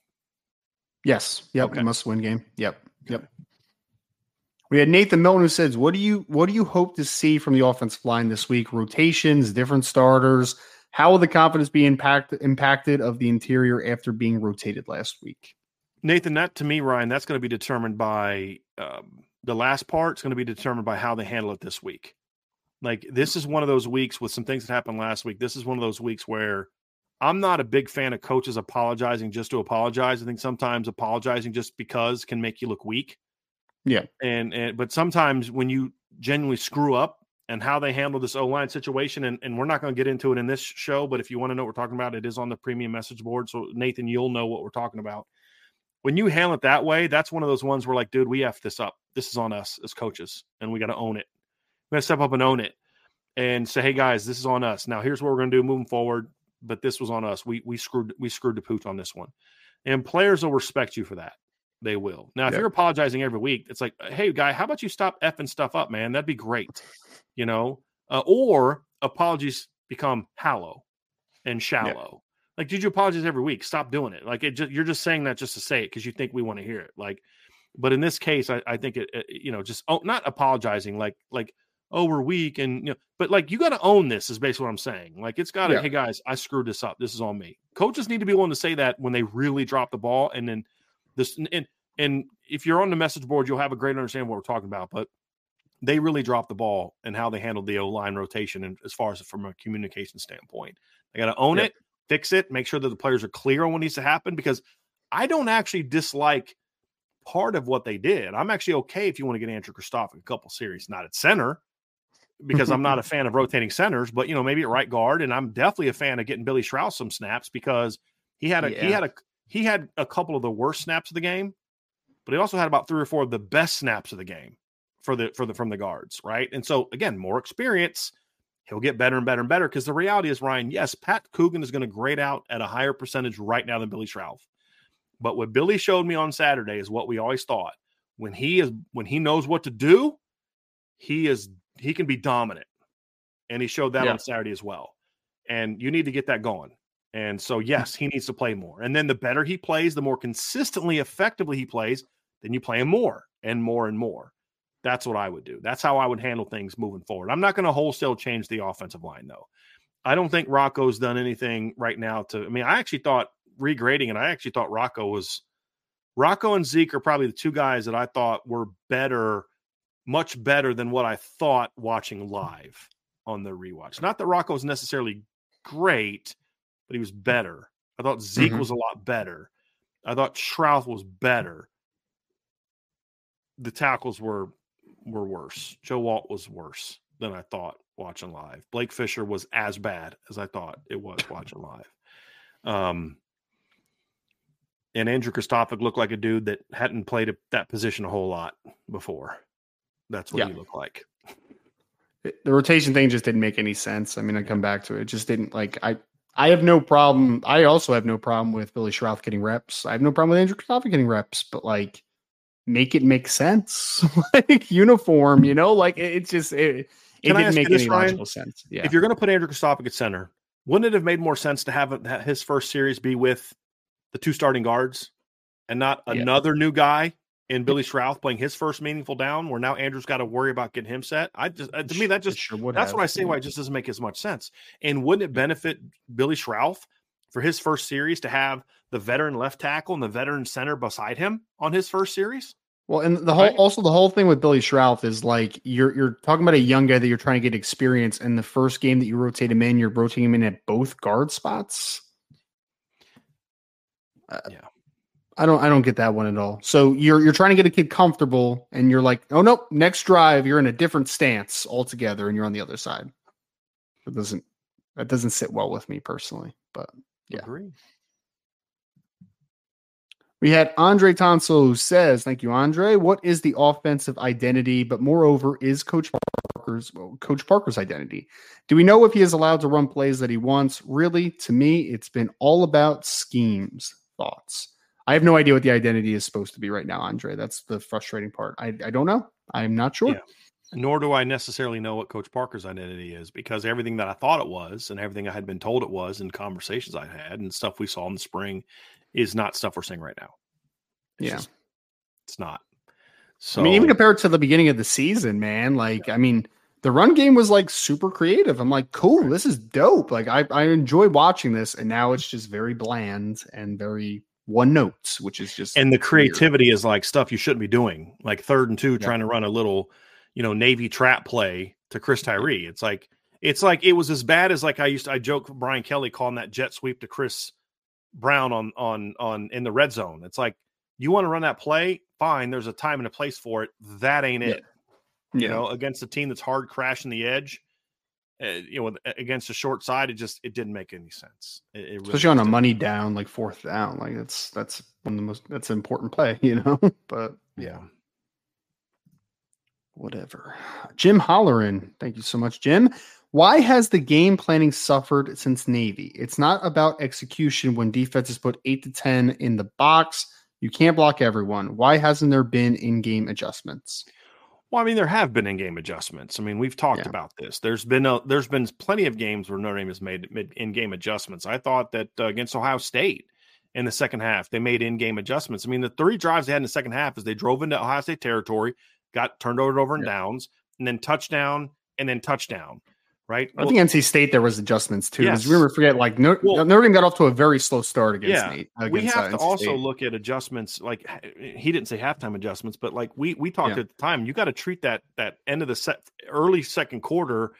Yes. Yep. Okay. Must win game. Yep. Yep. We had Nathan Milton who says, "What do you what do you hope to see from the offensive line this week? Rotations, different starters. How will the confidence be impact, impacted of the interior after being rotated last week?" Nathan, that to me, Ryan, that's going to be determined by um, the last part. It's going to be determined by how they handle it this week. Like this is one of those weeks with some things that happened last week. This is one of those weeks where I'm not a big fan of coaches apologizing just to apologize. I think sometimes apologizing just because can make you look weak. Yeah. And and but sometimes when you genuinely screw up and how they handle this O line situation, and, and we're not going to get into it in this show, but if you want to know what we're talking about, it is on the premium message board. So Nathan, you'll know what we're talking about when you handle it that way, that's one of those ones where like, dude, we have this up. This is on us as coaches, and we got to own it. We got to step up and own it, and say, hey guys, this is on us. Now here's what we're going to do moving forward. But this was on us. We we screwed we screwed the pooch on this one, and players will respect you for that. They will. Now, if you're apologizing every week, it's like, hey guy, how about you stop effing stuff up, man? That'd be great. You know, uh, or apologies become hollow and shallow. Like, did you apologize every week? Stop doing it. Like, it just, you're just saying that just to say it because you think we want to hear it. Like, but in this case, I, I think it, it, you know, just oh, not apologizing, like, like, oh, we're weak, and you know, but like, you got to own this. Is basically what I'm saying. Like, it's got to, yeah. hey guys, I screwed this up. This is on me. Coaches need to be willing to say that when they really drop the ball, and then this, and and if you're on the message board, you'll have a great understanding what we're talking about. But they really dropped the ball and how they handled the O line rotation, and as far as from a communication standpoint, they got to own it fix it, make sure that the players are clear on what needs to happen because I don't actually dislike part of what they did. I'm actually okay if you want to get Andrew Kristofic a couple series, not at center, because I'm not a fan of rotating centers, but you know, maybe at right guard. And I'm definitely a fan of getting Billy Schrauth some snaps because he had a yeah. he had a he had a couple of the worst snaps of the game, but he also had about three or four of the best snaps of the game for the for the from the guards, right? And so again, more experience he'll get better and better and better. Because the reality is, Ryan, yes, Pat Coogan is going to grade out at a higher percentage right now than Billy Schrauth. But what Billy showed me on Saturday is what we always thought. When he is when he knows what to do, he is he can be dominant. And he showed that yeah. on Saturday as well. And you need to get that going. And so, yes, he needs to play more. And then the better he plays, the more consistently, effectively he plays, then you play him more and more and more. That's what I would do. That's how I would handle things moving forward. I'm not going to wholesale change the offensive line, though. I don't think Rocco's done anything right now to. I mean, I actually thought regrading it, I actually thought Rocco was Rocco and Zeke are probably the two guys that I thought were better, much better than what I thought watching live on the rewatch. Not that Rocco was necessarily great, but he was better I thought Zeke Mhm. was a lot better. I thought Schrauth was better. The tackles were were worse. Joe Alt was worse than I thought watching live. Blake Fisher was as bad as I thought it was watching live. Um, and Andrew Kristofic looked like a dude that hadn't played a, that position a whole lot before. That's what Yeah. he looked like. The rotation thing just didn't make any sense. I mean, I come back to it. It just didn't like I I have no problem. I also have no problem with Billy Schrauth getting reps. I have no problem with Andrew Kristofic getting reps, but like make it make sense. like uniform, you know, like it, it just it, it didn't make any Ryan? logical sense. Yeah. If you're going to put Andrew Kristofic at center, wouldn't it have made more sense to have his first series be with the two starting guards and not Yeah. another new guy in Billy Schrauth playing his first meaningful down, where now Andrew's got to worry about getting him set? I just uh, to me that just sure that's have. what I say why it just doesn't make as much sense. And wouldn't it benefit Billy Schrauth for his first series to have the veteran left tackle and the veteran center beside him on his first series? Well, and the whole Right? also the whole thing with Billy Schrauth is like you're you're talking about a young guy that you're trying to get experience, and the first game that you rotate him in, you're rotating him in at both guard spots. Uh, Yeah. I don't I don't get that one at all. So you're you're trying to get a kid comfortable, and you're like, oh no, next drive you're in a different stance altogether, and you're on the other side. That doesn't that doesn't sit well with me personally, but Yeah. Agree. We had Andre Tonso who says, "Thank you, Andre. What is the offensive identity? But moreover, is Coach Parker's well, Coach Parker's identity? Do we know if he is allowed to run plays that he wants? Really, to me, it's been all about schemes. Thoughts? I have no idea what the identity is supposed to be right now, Andre. That's the frustrating part. I, I don't know. I'm not sure. Yeah. Nor do I necessarily know what Coach Parker's identity is because everything that I thought it was and everything I had been told it was in conversations I had and stuff we saw in the spring is not stuff we're seeing right now. It's Yeah. just- it's not. So I mean, even compared to the beginning of the season, man, like, I mean, the run game was like super creative. I'm like, cool, this is dope. Like, I, I enjoy watching this. And now it's just very bland and very one notes, which is just. and the weird. creativity is like stuff you shouldn't be doing, like third and two, Yeah. trying to run a little, you know, Navy trap play to Chris Tyree. It's like it's like it was as bad as like I used to I joke Brian Kelly calling that jet sweep to Chris Brown on on on in the red zone. It's like you want to run that play, fine. There's a time and a place for it. That ain't Yeah. it. You Yeah. know, against a team that's hard crashing the edge, uh, you know, against a short side, it just it didn't make any sense. It, it really Especially on a money down, like fourth down. Like, that's, that's one of the most, that's an important play, you know? but Yeah. whatever. Jim Holleran, thank you so much, Jim. Why has the game planning suffered since Navy? It's not about execution when defenses put eight to 10 in the box. You can't block everyone. Why hasn't there been in game adjustments? Well, I mean, there have been in-game adjustments. I mean, we've talked Yeah. about this. There's been a, there's been plenty of games where Notre Dame has made mid, in-game adjustments. I thought that uh, against Ohio State in the second half, they made in-game adjustments. I mean, the three drives they had in the second half is they drove into Ohio State territory, got turned over over and Yeah. downs, and then touchdown, and then touchdown. Right? I think NC State there was adjustments too. Because Yes. remember, forget like Notre, Well- Notre Dame got off to a very slow start against Yeah, Nate. we have uh, to NC also State. look at adjustments like he didn't say halftime adjustments but like we we talked Yeah. at the time you got to treat that that end of the set early second quarter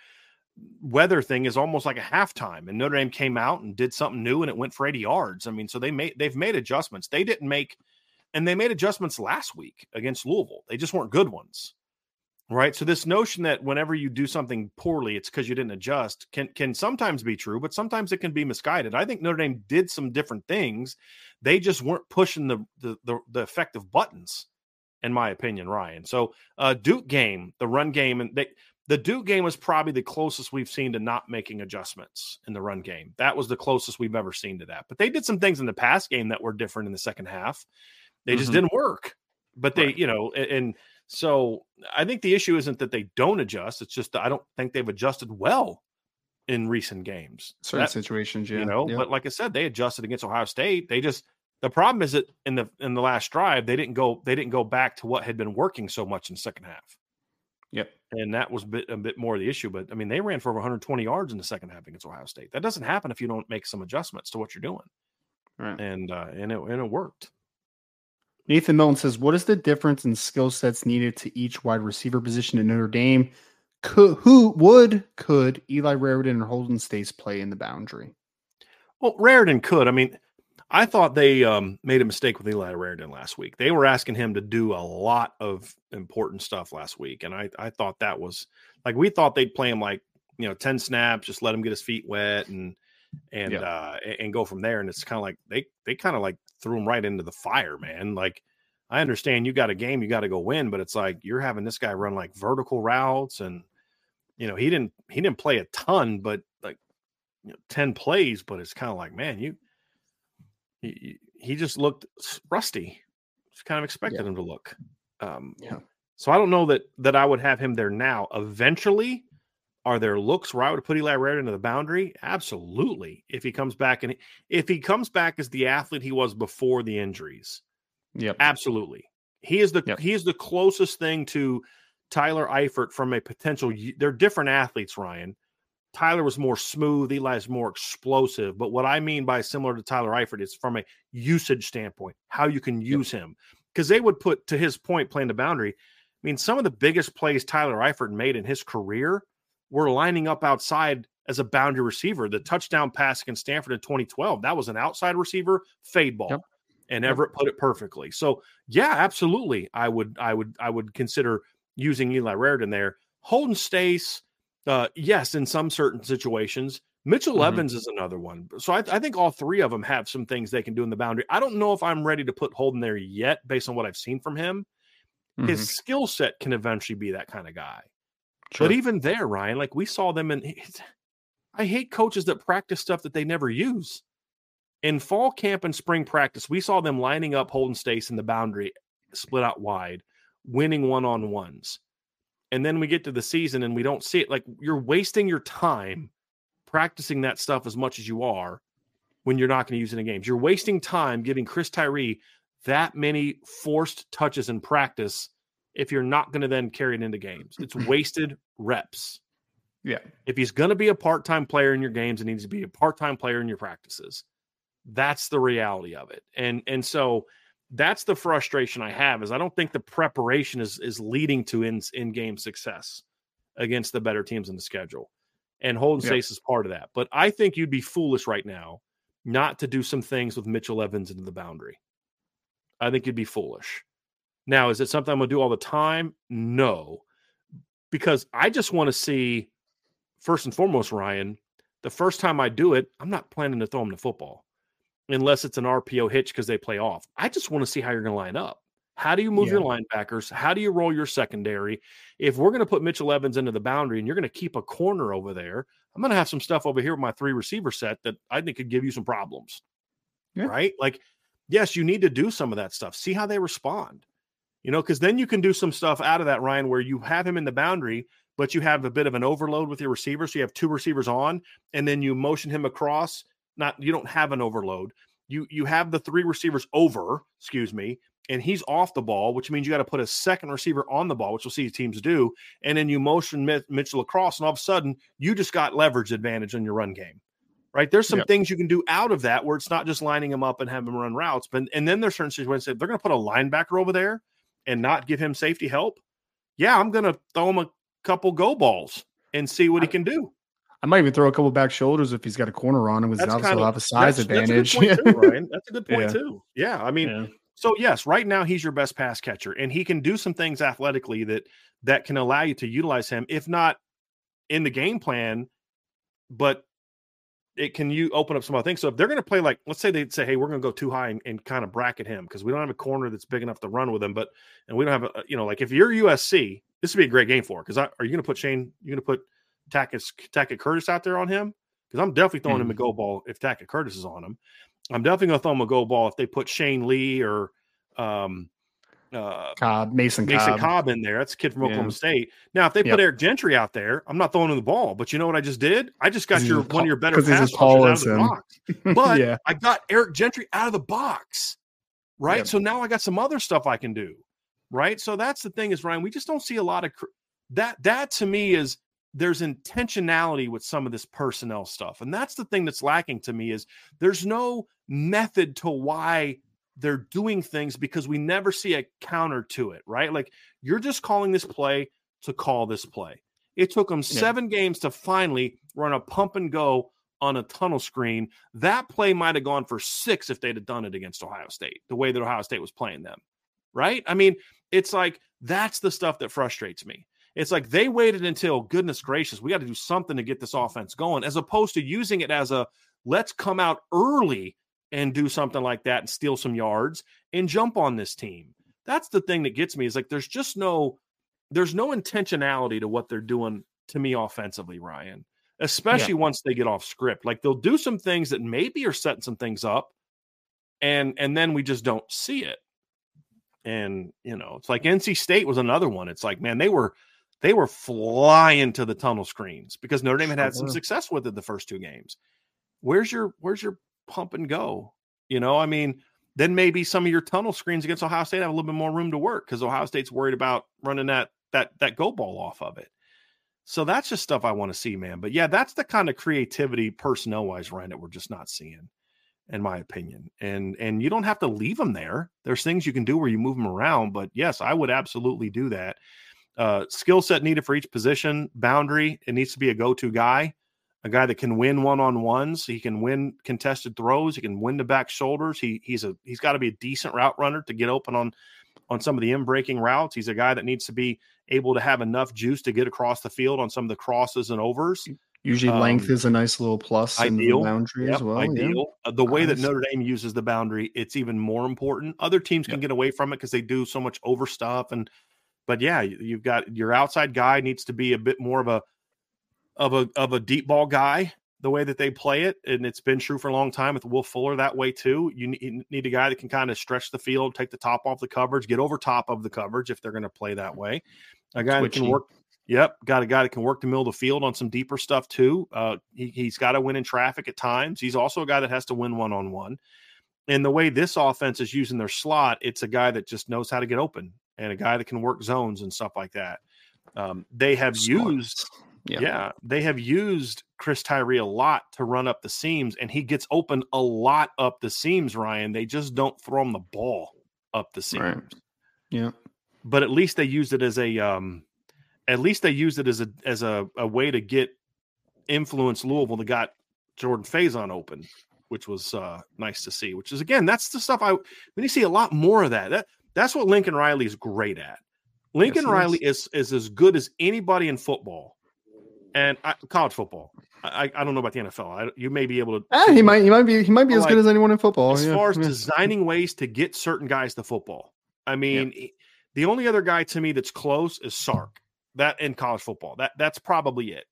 weather thing is almost like a halftime and Notre Dame came out and did something new and it went for 80 yards I mean so they made they've made adjustments they didn't make and they made adjustments last week against Louisville they just weren't good ones right so this notion that whenever you do something poorly it's because you didn't adjust can can sometimes be true but sometimes it can be misguided i think notre dame did some different things they just weren't pushing the the the, the effective buttons in my opinion ryan so uh duke game the run game and they the Duke game was probably the closest we've seen to not making adjustments in the run game. That was the closest we've ever seen to that. But they did some things in the pass game that were different in the second half. They just Mhm. didn't work. But they, Right. you know, a- and so I think the issue isn't that they don't adjust. It's just that I don't think they've adjusted well in recent games. certain That- situations. Yeah, you know, yeah. but like I said, they adjusted against Ohio State. They just the problem is that in the in the last drive, they didn't go they didn't go back to what had been working so much in the second half. Yep. And that was a bit a bit more of the issue. But I mean, they ran for over 120 yards in the second half against Ohio State. That doesn't happen if you don't make some adjustments to what you're doing. Right. And uh and it and it worked. Nathan Milton says, "What is the difference in skill sets needed to each wide receiver position in Notre Dame? Could, who would could Eli Raridon or Holden Staes play in the boundary? Well, Raridon could. I mean, I thought they um, made a mistake with Eli Raridon last week. They were asking him to do a lot of important stuff last week, and I I thought that was like we thought they'd play him like you know ten snaps, just let him get his feet wet and and yeah. uh, and go from there. And it's kind of like they they kind of like threw him right into the fire, man. Like I understand you got a game, you got to go win, but it's like you're having this guy run like vertical routes, and you know he didn't he didn't play a ton, but like you know, ten plays, but it's kind of like man, you he he just looked rusty. Just kind of expected yeah. him to look. Um, yeah. So I don't know that that I would have him there now. Eventually, are there looks where I would put Eli Raridon into the boundary? Absolutely. If he comes back and if he comes back as the athlete he was before the injuries, Yep. Absolutely. He is the yep. he is the closest thing to Tyler Eifert from a potential they're different athletes, Ryan. Tyler was more smooth, Eli's more explosive. But what I mean by similar to Tyler Eifert is from a usage standpoint, how you can use yep. him. Because they would put to his point playing the boundary. I mean, some of the biggest plays Tyler Eifert made in his career were lining up outside as a boundary receiver. The touchdown pass against Stanford in 2012, that was an outside receiver fade ball. Yep and Everett put it perfectly. So yeah, absolutely. I would I would I would consider using Eli Raridon there. Holden Staes, uh, yes, in some certain situations. Mitchell mm-hmm. Evans is another one. So I, I, think all three of them have some things they can do in the boundary. I don't know if I'm ready to put Holden there yet, based on what I've seen from him. Mm-hmm. His skill set can eventually be that kind of guy. Sure. But even there, Ryan, like we saw them in. I hate coaches that practice stuff that they never use. In fall camp and spring practice, we saw them lining up Holden Staes in the boundary, split out wide, winning one on ones. And then we get to the season and we don't see it. Like you're wasting your time practicing that stuff as much as you are when you're not going to use it in games. You're wasting time giving Chris Tyree that many forced touches in practice if you're not going to then carry it into games. It's wasted reps. Yeah. If he's going to be a part time player in your games, it needs to be a part time player in your practices. That's the reality of it. And and so that's the frustration I have is I don't think the preparation is is leading to in in game success against the better teams in the schedule. And Holden yep. Staes is part of that. But I think you'd be foolish right now not to do some things with Mitchell Evans into the boundary. I think you'd be foolish. Now, is it something I'm going to do all the time? No, because I just want to see, first and foremost, Ryan, the first time I do it, I'm not planning to throw him the football unless it's an RPO hitch because they play off. I just want to see how you're going to line up. How do you move yeah. your linebackers? How do you roll your secondary? If we're going to put Mitchell Evans into the boundary and you're going to keep a corner over there, I'm going to have some stuff over here with my three receiver set that I think could give you some problems. Yeah. Right? Like, yes, you need to do some of that stuff. See how they respond. You know, because then you can do some stuff out of that, Ryan, where you have him in the boundary, but you have a bit of an overload with your receiver. So you have two receivers on, and then you motion him across not you don't have an overload. You you have the three receivers over, excuse me, and he's off the ball, which means you got to put a second receiver on the ball, which we'll see teams do, and then you motion Mitchell across, and all of a sudden you just got leverage advantage on your run game. Right? There's some things you can do out of that where it's not just lining him up and have him run routes, but and then there's certain situations they're going to put a linebacker over there and not give him safety help. Yeah, I'm going to throw him a couple go balls and see what he can do. I might even throw a couple back shoulders if he's got a corner on him. Because obviously kind of, have a size that's, advantage. That's a good point too, Ryan. That's a good point yeah. too. Yeah, I mean, yeah. so yes, right now he's your best pass catcher, and he can do some things athletically that that can allow you to utilize him, if not in the game plan, but it can you open up some other things. So if they're going to play like, let's say they say, hey, we're going to go too high and, and, kind of bracket him because we don't have a corner that's big enough to run with him, but and we don't have a you know like if you're USC, this would be a great game for. Because are you going to put Shane? You're going to put Tackett, Tackett Curtis out there on him because I'm definitely throwing mm-hmm. him a go ball if Tackett Curtis is on him. I'm definitely going to throw him a go ball if they put Shane Lee or um, uh, Cobb, Mason, Mason Cobb. Cobb. in there. That's a kid from Oklahoma yeah. State. Now, if they put. Eric Gentry out there, I'm not throwing him the ball. But you know what I just did? I just got your one of your better pass out of the box. But yeah. I got Eric Gentry out of the box, right? Yep. So now I got some other stuff I can do, right? So that's the thing is Ryan. We just don't see a lot of that. That to me is there's intentionality with some of this personnel stuff and that's the thing that's lacking to me is there's no method to why they're doing things because we never see a counter to it right like you're just calling this play to call this play it took them seven yeah. games to finally run a pump and go on a tunnel screen. That play might have gone for six if they'd have done it against Ohio State, the way that Ohio State was playing them. Right? I mean, it's like that's the stuff that frustrates me. It's like they waited until goodness gracious, we got to do something to get this offense going, as opposed to using it as a let's come out early and do something like that and steal some yards and jump on this team. That's the thing that gets me is like there's just no there's no intentionality to what they're doing to me offensively, Ryan. Especially yeah. once they get off script. Like they'll do some things that maybe are setting some things up and and then we just don't see it. And you know, it's like NC State was another one. It's like, man, they were they were flying to the tunnel screens because Notre Dame had had some success with it the first two games. Where's your where's your pump and go? You know, I mean, then maybe some of your tunnel screens against Ohio State have a little bit more room to work because Ohio State's worried about running that that that go ball off of it. So that's just stuff I want to see, man. But yeah, that's the kind of creativity personnel wise, Ryan, that we're just not seeing, in my opinion. And and you don't have to leave them there. There's things you can do where you move them around. But yes, I would absolutely do that uh, skill set needed for each position, boundary. It needs to be a go to guy, a guy that can win one on ones. He can win contested throws. He can win the back shoulders. He he's a he's got to be a decent route runner to get open on on some of the in breaking routes. He's a guy that needs to be able to have enough juice to get across the field on some of the crosses and overs. Usually, um, length is a nice little plus ideal, in the boundary yep, as well. Ideal. Yeah. Uh, the way nice. that Notre Dame uses the boundary, it's even more important. Other teams can yep. get away from it because they do so much over stuff and but yeah, you've got your outside guy needs to be a bit more of a of a of a deep ball guy the way that they play it, and it's been true for a long time with Will Fuller that way too. You need, a guy that can kind of stretch the field, take the top off the coverage, get over top of the coverage if they're going to play that way. A guy Twitchy. that can work. Yep, got a guy that can work the middle of the field on some deeper stuff too. Uh, he, he's got to win in traffic at times. He's also a guy that has to win one on one. And the way this offense is using their slot, it's a guy that just knows how to get open and a guy that can work zones and stuff like that. Um, they have used, yeah. yeah. they have used Chris Tyree a lot to run up the seams, and he gets open a lot up the seams. Ryan, they just don't throw him the ball up the seams. Right. Yeah, but at least they used it as a, um, at least they used it as a as a, a way to get influence Louisville that got Jordan Faison open, which was uh, nice to see. Which is again, that's the stuff I when you see a lot more of that. That that's what Lincoln Riley is great at. Lincoln yes, Riley is. is. is as good as anybody in football and I, college football. I, I don't know about the NFL. I, you may be able to. Eh, he might. He might be. He might be as like, good as anyone in football. As yeah. far as yeah. designing ways to get certain guys to football. I mean, yeah. the only other guy to me that's close is Sark. That in college football. That that's probably it.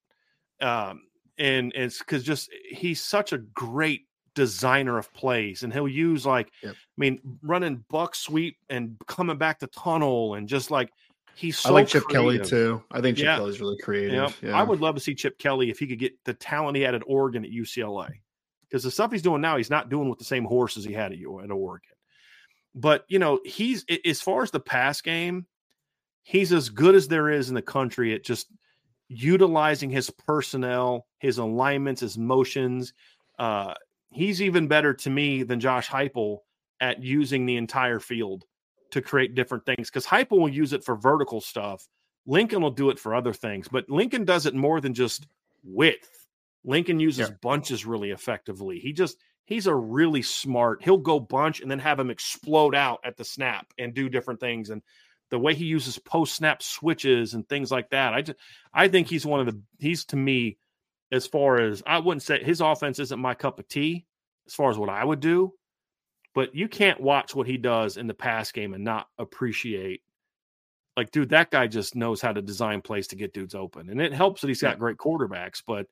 Um, and, and it's because just he's such a great designer of plays, and he'll use like, yep. I mean, running buck sweep and coming back to tunnel, and just like he's. So I like Chip creative. Kelly too. I think Chip yeah. Kelly's really creative. Yep. Yeah. I would love to see Chip Kelly if he could get the talent he had at Oregon at UCLA, because the stuff he's doing now, he's not doing with the same horses he had at, at Oregon. But you know, he's as far as the pass game, he's as good as there is in the country at just utilizing his personnel, his alignments, his motions. Uh, he's even better to me than Josh Heupel at using the entire field to create different things because Heupel will use it for vertical stuff. Lincoln will do it for other things, but Lincoln does it more than just width. Lincoln uses yeah. bunches really effectively. He just he's a really smart. He'll go bunch and then have him explode out at the snap and do different things. And the way he uses post snap switches and things like that, I just I think he's one of the he's to me as far as I wouldn't say his offense isn't my cup of tea as far as what I would do, but you can't watch what he does in the pass game and not appreciate like dude that guy just knows how to design plays to get dudes open and it helps that he's got great quarterbacks but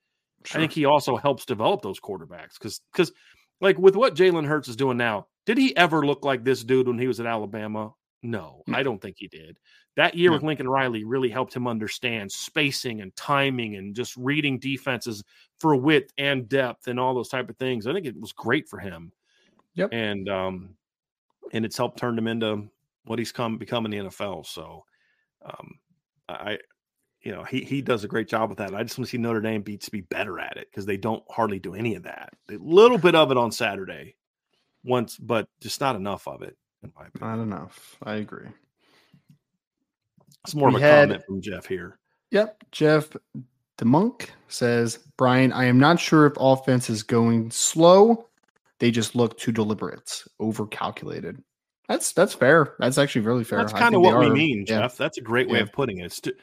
sure. i think he also helps develop those quarterbacks because because like with what jalen hurts is doing now did he ever look like this dude when he was at alabama no, I don't think he did. That year with Lincoln Riley really helped him understand spacing and timing and just reading defenses for width and depth and all those type of things. I think it was great for him. Yep. And um and it's helped turn him into what he's come become in the NFL. So um I you know, he he does a great job with that. I just want to see Notre Dame beats be better at it because they don't hardly do any of that. A little bit of it on Saturday once, but just not enough of it. Not enough. I agree. It's more we of a had, comment from Jeff here. Yep. Jeff the monk says, Brian, I am not sure if offense is going slow. They just look too deliberate, over calculated. That's that's fair. That's actually really fair. That's kind of what we mean, yeah. Jeff. That's a great way Yeah. of putting it. It's to,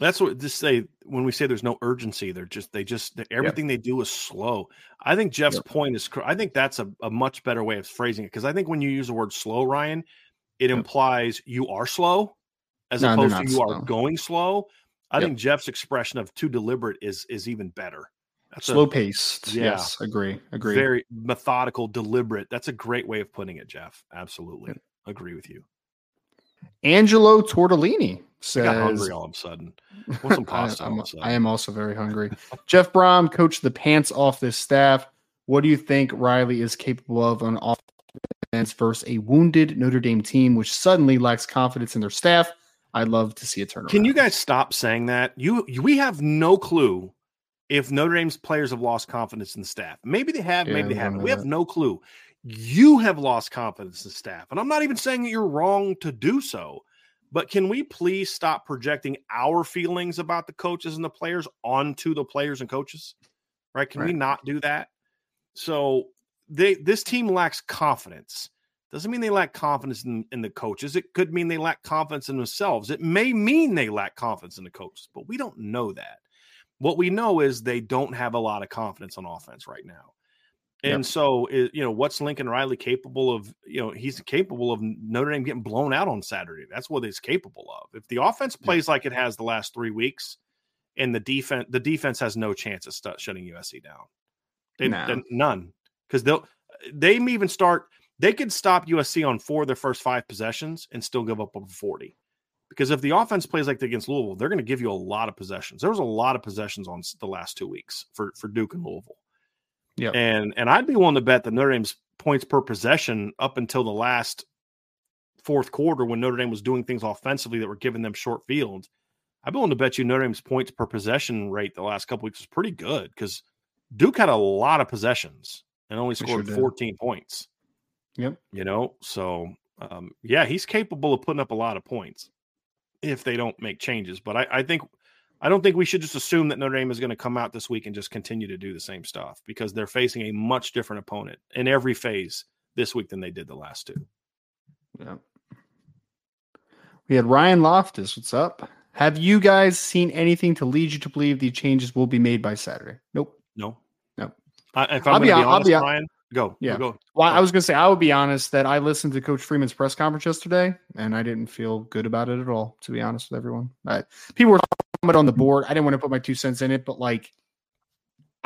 that's what just say when we say there's no urgency. They're just they just everything they do is slow. I think Jeff's point is. I think that's a, a much better way of phrasing it because I think when you use the word slow, Ryan, it implies you are slow as No, opposed to you are going slow. I Yep. think Jeff's expression of too deliberate is is even better. That's Slow paced. Yeah. Yes, agree. Agree. very methodical, deliberate. That's a great way of putting it, Jeff. Absolutely Yep. agree with you. Angelo Tortellini I says, got hungry all of a sudden. Want some pasta I, am of a sudden. I am also very hungry. Jeff Brohm coached the pants off this staff. What do you think Riley is capable of on offense versus a wounded Notre Dame team, which suddenly lacks confidence in their staff? I'd love to see a turnaround. Can you guys stop saying that? You- we have no clue if Notre Dame's players have lost confidence in the staff. Maybe they have, Yeah, maybe they haven't. We have no clue. You have lost confidence in staff. And I'm not even saying that you're wrong to do so. But can we please stop projecting our feelings about the coaches and the players onto the players and coaches? Right? Can we not do that? So they this team lacks confidence. Doesn't mean they lack confidence in, in the coaches. It could mean they lack confidence in themselves. It may mean they lack confidence in the coaches, but we don't know that. What we know is they don't have a lot of confidence on offense right now. And Yep. so, you know, what's Lincoln Riley capable of? You know, he's capable of Notre Dame getting blown out on Saturday. That's what he's capable of. If the offense plays like it has the last three weeks, and the defense, the defense has no chance of stu- shutting USC down. They, No. none, because they'll uh, they may even start. They could stop USC on four of their first five possessions and still give up over forty. Because if the offense plays like they against Louisville, they're going to give you a lot of possessions. There was a lot of possessions on the last two weeks for for Duke and Louisville. Yeah, And and I'd be willing to bet that Notre Dame's points per possession up until the last fourth quarter when Notre Dame was doing things offensively that were giving them short field. I'd be willing to bet you Notre Dame's points per possession rate the last couple weeks was pretty good because Duke had a lot of possessions and only scored sure 14 points. Yep. You know, so um, yeah, he's capable of putting up a lot of points if they don't make changes. But I, I think I don't think we should just assume that Notre Dame is going to come out this week and just continue to do the same stuff because they're facing a much different opponent in every phase this week than they did the last two. Yeah. We had Ryan Loftus. What's up? Have you guys seen anything to lead you to believe the changes will be made by Saturday? Nope. No, No. I, if I'll I'm be hon- be I'll honest, be Ryan, go. Yeah. go. Well, I was going to say, I would be honest that I listened to Coach Freeman's press conference yesterday and I didn't feel good about it at all, to be honest with everyone. I, people were talking about on the board. I didn't want to put my two cents in it, but like,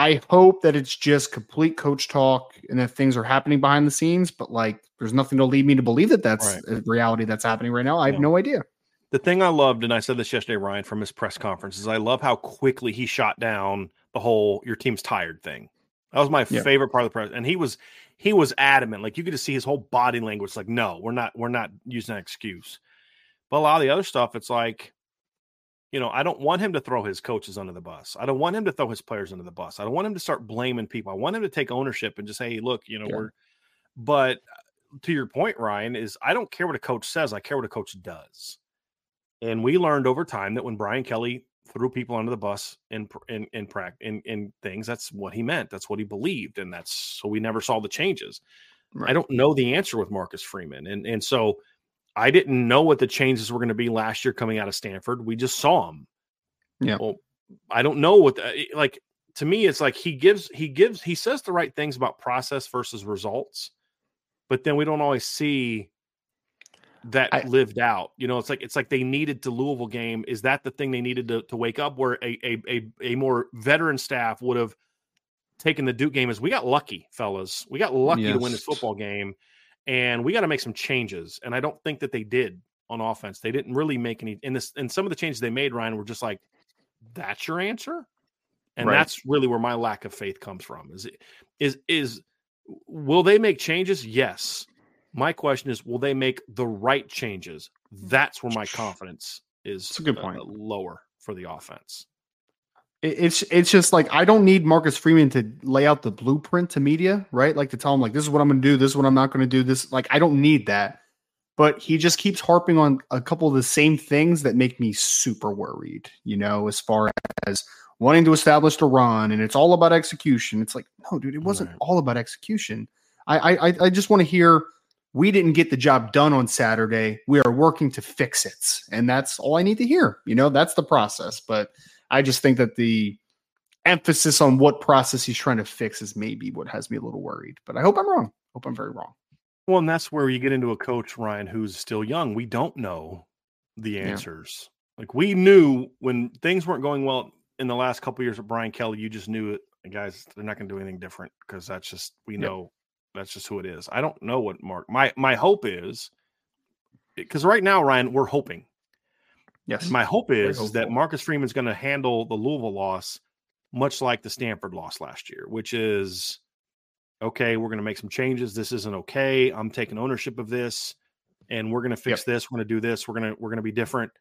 I hope that it's just complete coach talk and that things are happening behind the scenes, but like, there's nothing to lead me to believe that that's Right. a reality that's happening right now. I have Yeah. no idea. The thing I loved, and I said this yesterday, Ryan, from his press conference, is I love how quickly he shot down the whole "your team's tired" thing. That was my Yeah. favorite part of the press, and he was he was adamant. Like you could just see his whole body language. Like, no, we're not we're not using that excuse. But a lot of the other stuff, it's like, you know, I don't want him to throw his coaches under the bus. I don't want him to throw his players under the bus. I don't want him to start blaming people. I want him to take ownership and just say, hey, look, you know, Yeah. we're. But uh, to your point, Ryan, is I don't care what a coach says. I care what a coach does. And we learned over time that when Brian Kelly threw people under the bus in in in prac in, in things, that's what he meant. That's what he believed, and that's so we never saw the changes. I don't know the answer with Marcus Freeman, and and so I didn't know what the changes were going to be last year coming out of Stanford. We just saw them. Yeah. Well, I don't know what the, eh, eh, like to me it's like he gives he gives he says the right things about process versus results, but then we don't always see that I- lived out. You know, it's like it's like they needed the Louisville game. Is that the thing they needed to, to wake up where a, a a a more veteran staff would have taken the Duke game as we got lucky, fellas. We got lucky to win this football game. And we got to make some changes. And I don't think that they did on offense. They didn't really make any in this and some of the changes they made, Ryan, were just like, that's your answer. And Right. that's really where my lack of faith comes from. Is it is is will they make changes? Yes. My question is, will they make the right changes? That's where my confidence is That's a good uh, point. lower for the offense. It's it's just like I don't need Marcus Freeman to lay out the blueprint to media, right? Like to tell him like this is what I'm going to do, this is what I'm not going to do. This like I don't need that, but he just keeps harping on a couple of the same things that make me super worried. You know, as far as wanting to establish the run and it's all about execution. It's like, no, dude, it wasn't all about execution. I I- I just want to hear we didn't get the job done on Saturday. We are working to fix it. And that's all I need to hear. You know, that's the process. But I just think that the emphasis on what process he's trying to fix is maybe what has me a little worried. But I hope I'm wrong. Hope I'm very wrong. Well, and that's where you get into a coach, Ryan, who's still young. We don't know the answers. Like we knew when things weren't going well in the last couple years with Brian Kelly, you just knew it. And guys, they're not going to do anything different because that's just we know that's just who it is. I don't know what Mark. My my hope is eh, because right now, Ryan, we're hoping. Yes. My hope is, is that. Marcus Freeman's going to handle the Louisville loss much like the Stanford loss last year, which is okay, we're going to make some changes. This isn't okay. I'm taking ownership of this and we're going to fix this. We're going to do this. We're going to we're going to be different.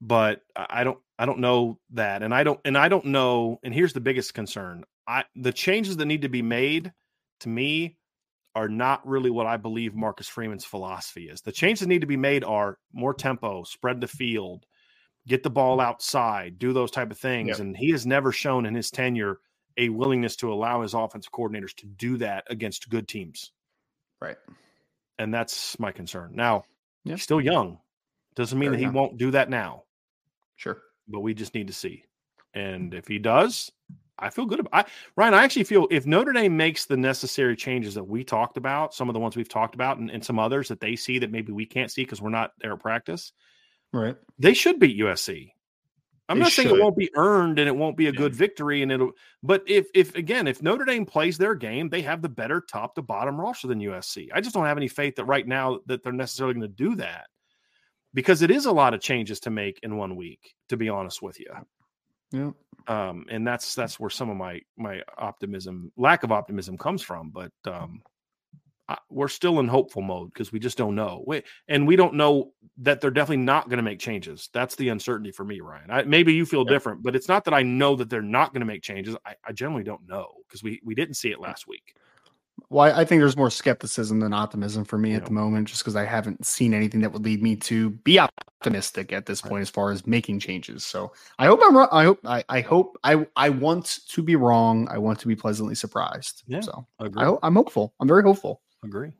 But I I don't I don't know that. And I don't and I don't know and here's the biggest concern. I the changes that need to be made to me are not really what I believe Marcus Freeman's philosophy is. The changes that need to be made are more tempo, spread the field, get the ball outside, do those type of things. Yep. And he has never shown in his tenure a willingness to allow his offensive coordinators to do that against good teams. right. And that's my concern. Now, Yep. he's still young. Doesn't mean Very that he young. won't do that now, Sure. but we just need to see. And if he does, I feel good about I Ryan, I actually feel if Notre Dame makes the necessary changes that we talked about, some of the ones we've talked about, and, and some others that they see that maybe we can't see because we're not there at practice, Right. they should beat USC. I'm They not saying should. it won't be earned and it won't be a Yeah. good victory, and it'll. But if if again, if Notre Dame plays their game, they have the better top to bottom roster than USC. I just don't have any faith that right now that they're necessarily going to do that because it is a lot of changes to make in one week. To be honest with you, Yeah. um, and that's that's where some of my my optimism, lack of optimism, comes from. But um, I, we're still in hopeful mode because we just don't know, we, and we don't know that they're definitely not going to make changes. That's the uncertainty for me, Ryan. I, maybe you feel Yeah. different, but it's not that I know that they're not going to make changes. I, I generally don't know because we we didn't see it last week. Well, I I think there's more skepticism than optimism for me Yeah. at the moment, just because I haven't seen anything that would lead me to be optimistic at this point as far as making changes. So I hope I'm wrong. I hope I, I hope I I want to be wrong. I want to be pleasantly surprised. Yeah. So Agree. I I'm hopeful. I'm very hopeful. Agree.